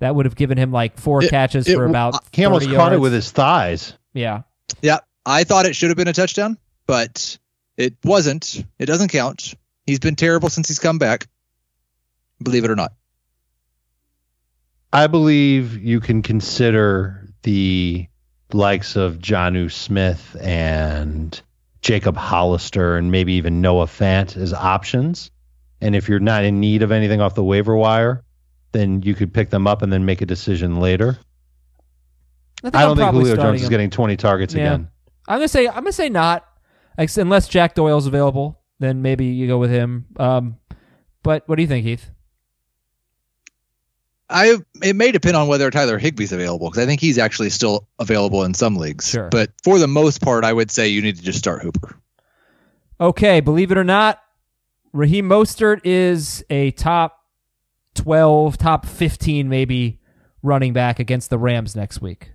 That would have given him like four It- catches it for w- about. Uh, he almost 30 caught it with his thighs. Yeah. Yeah, I thought it should have been a touchdown, but it wasn't. It doesn't count. He's been terrible since he's come back. Believe it or not. I believe you can consider the likes of Jonnu Smith and Jacob Hollister and maybe even Noah Fant as options. And if you're not in need of anything off the waiver wire, then you could pick them up and then make a decision later. I, think I don't think probably Julio starting Jones is getting 20 targets Yeah. again. I'm gonna say I'm gonna say not, unless Jack Doyle's available. Then maybe you go with him. Um, but what do you think, Heath? I it may depend on whether Tyler Higbee's available because I think he's actually still available in some leagues. Sure. But for the most part, I would say you need to just start Hooper. Okay, believe it or not, Raheem Mostert is a top 12, top 15 maybe running back against the Rams next week.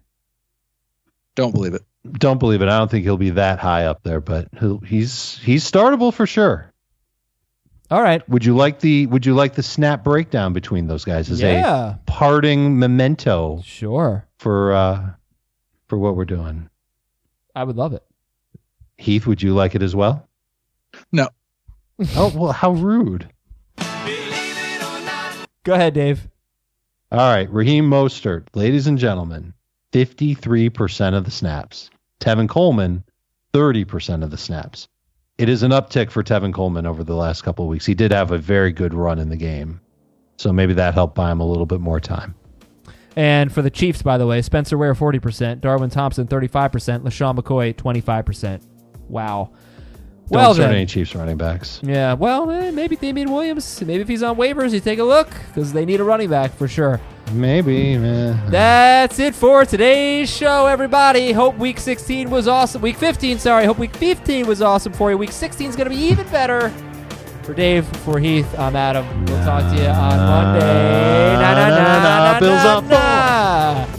Don't believe it. Don't believe it. I don't think he'll be that high up there, but he's he's startable for sure. All right. Would you like the Would you like the snap breakdown between those guys as Yeah. a parting memento Sure. for uh for what we're doing? I would love it. Heath, would you like it as well? No. Oh well, how rude! Go ahead, Dave. All right, Raheem Mostert, ladies and gentlemen, fifty-three percent of the snaps. Tevin Coleman, thirty percent of the snaps. It is an uptick for Tevin Coleman over the last couple of weeks. He did have a very good run in the game, so maybe that helped buy him a little bit more time. And for the Chiefs, by the way, Spencer Ware 40%, Darwin Thompson 35%, LeSean McCoy 25%. Wow. Don't well, start then. any Chiefs running backs. Yeah, well, eh, maybe Damien Williams. Maybe if he's on waivers, you take a look because they need a running back for sure. Maybe, man. That's it for today's show, everybody. Hope week 16 was awesome. Week 15, sorry. Hope week 15 was awesome for you. Week 16 is going to be even better. For Dave, for Heath, I'm Adam. We'll talk to you on Monday. Na, na, na, na, Bills up.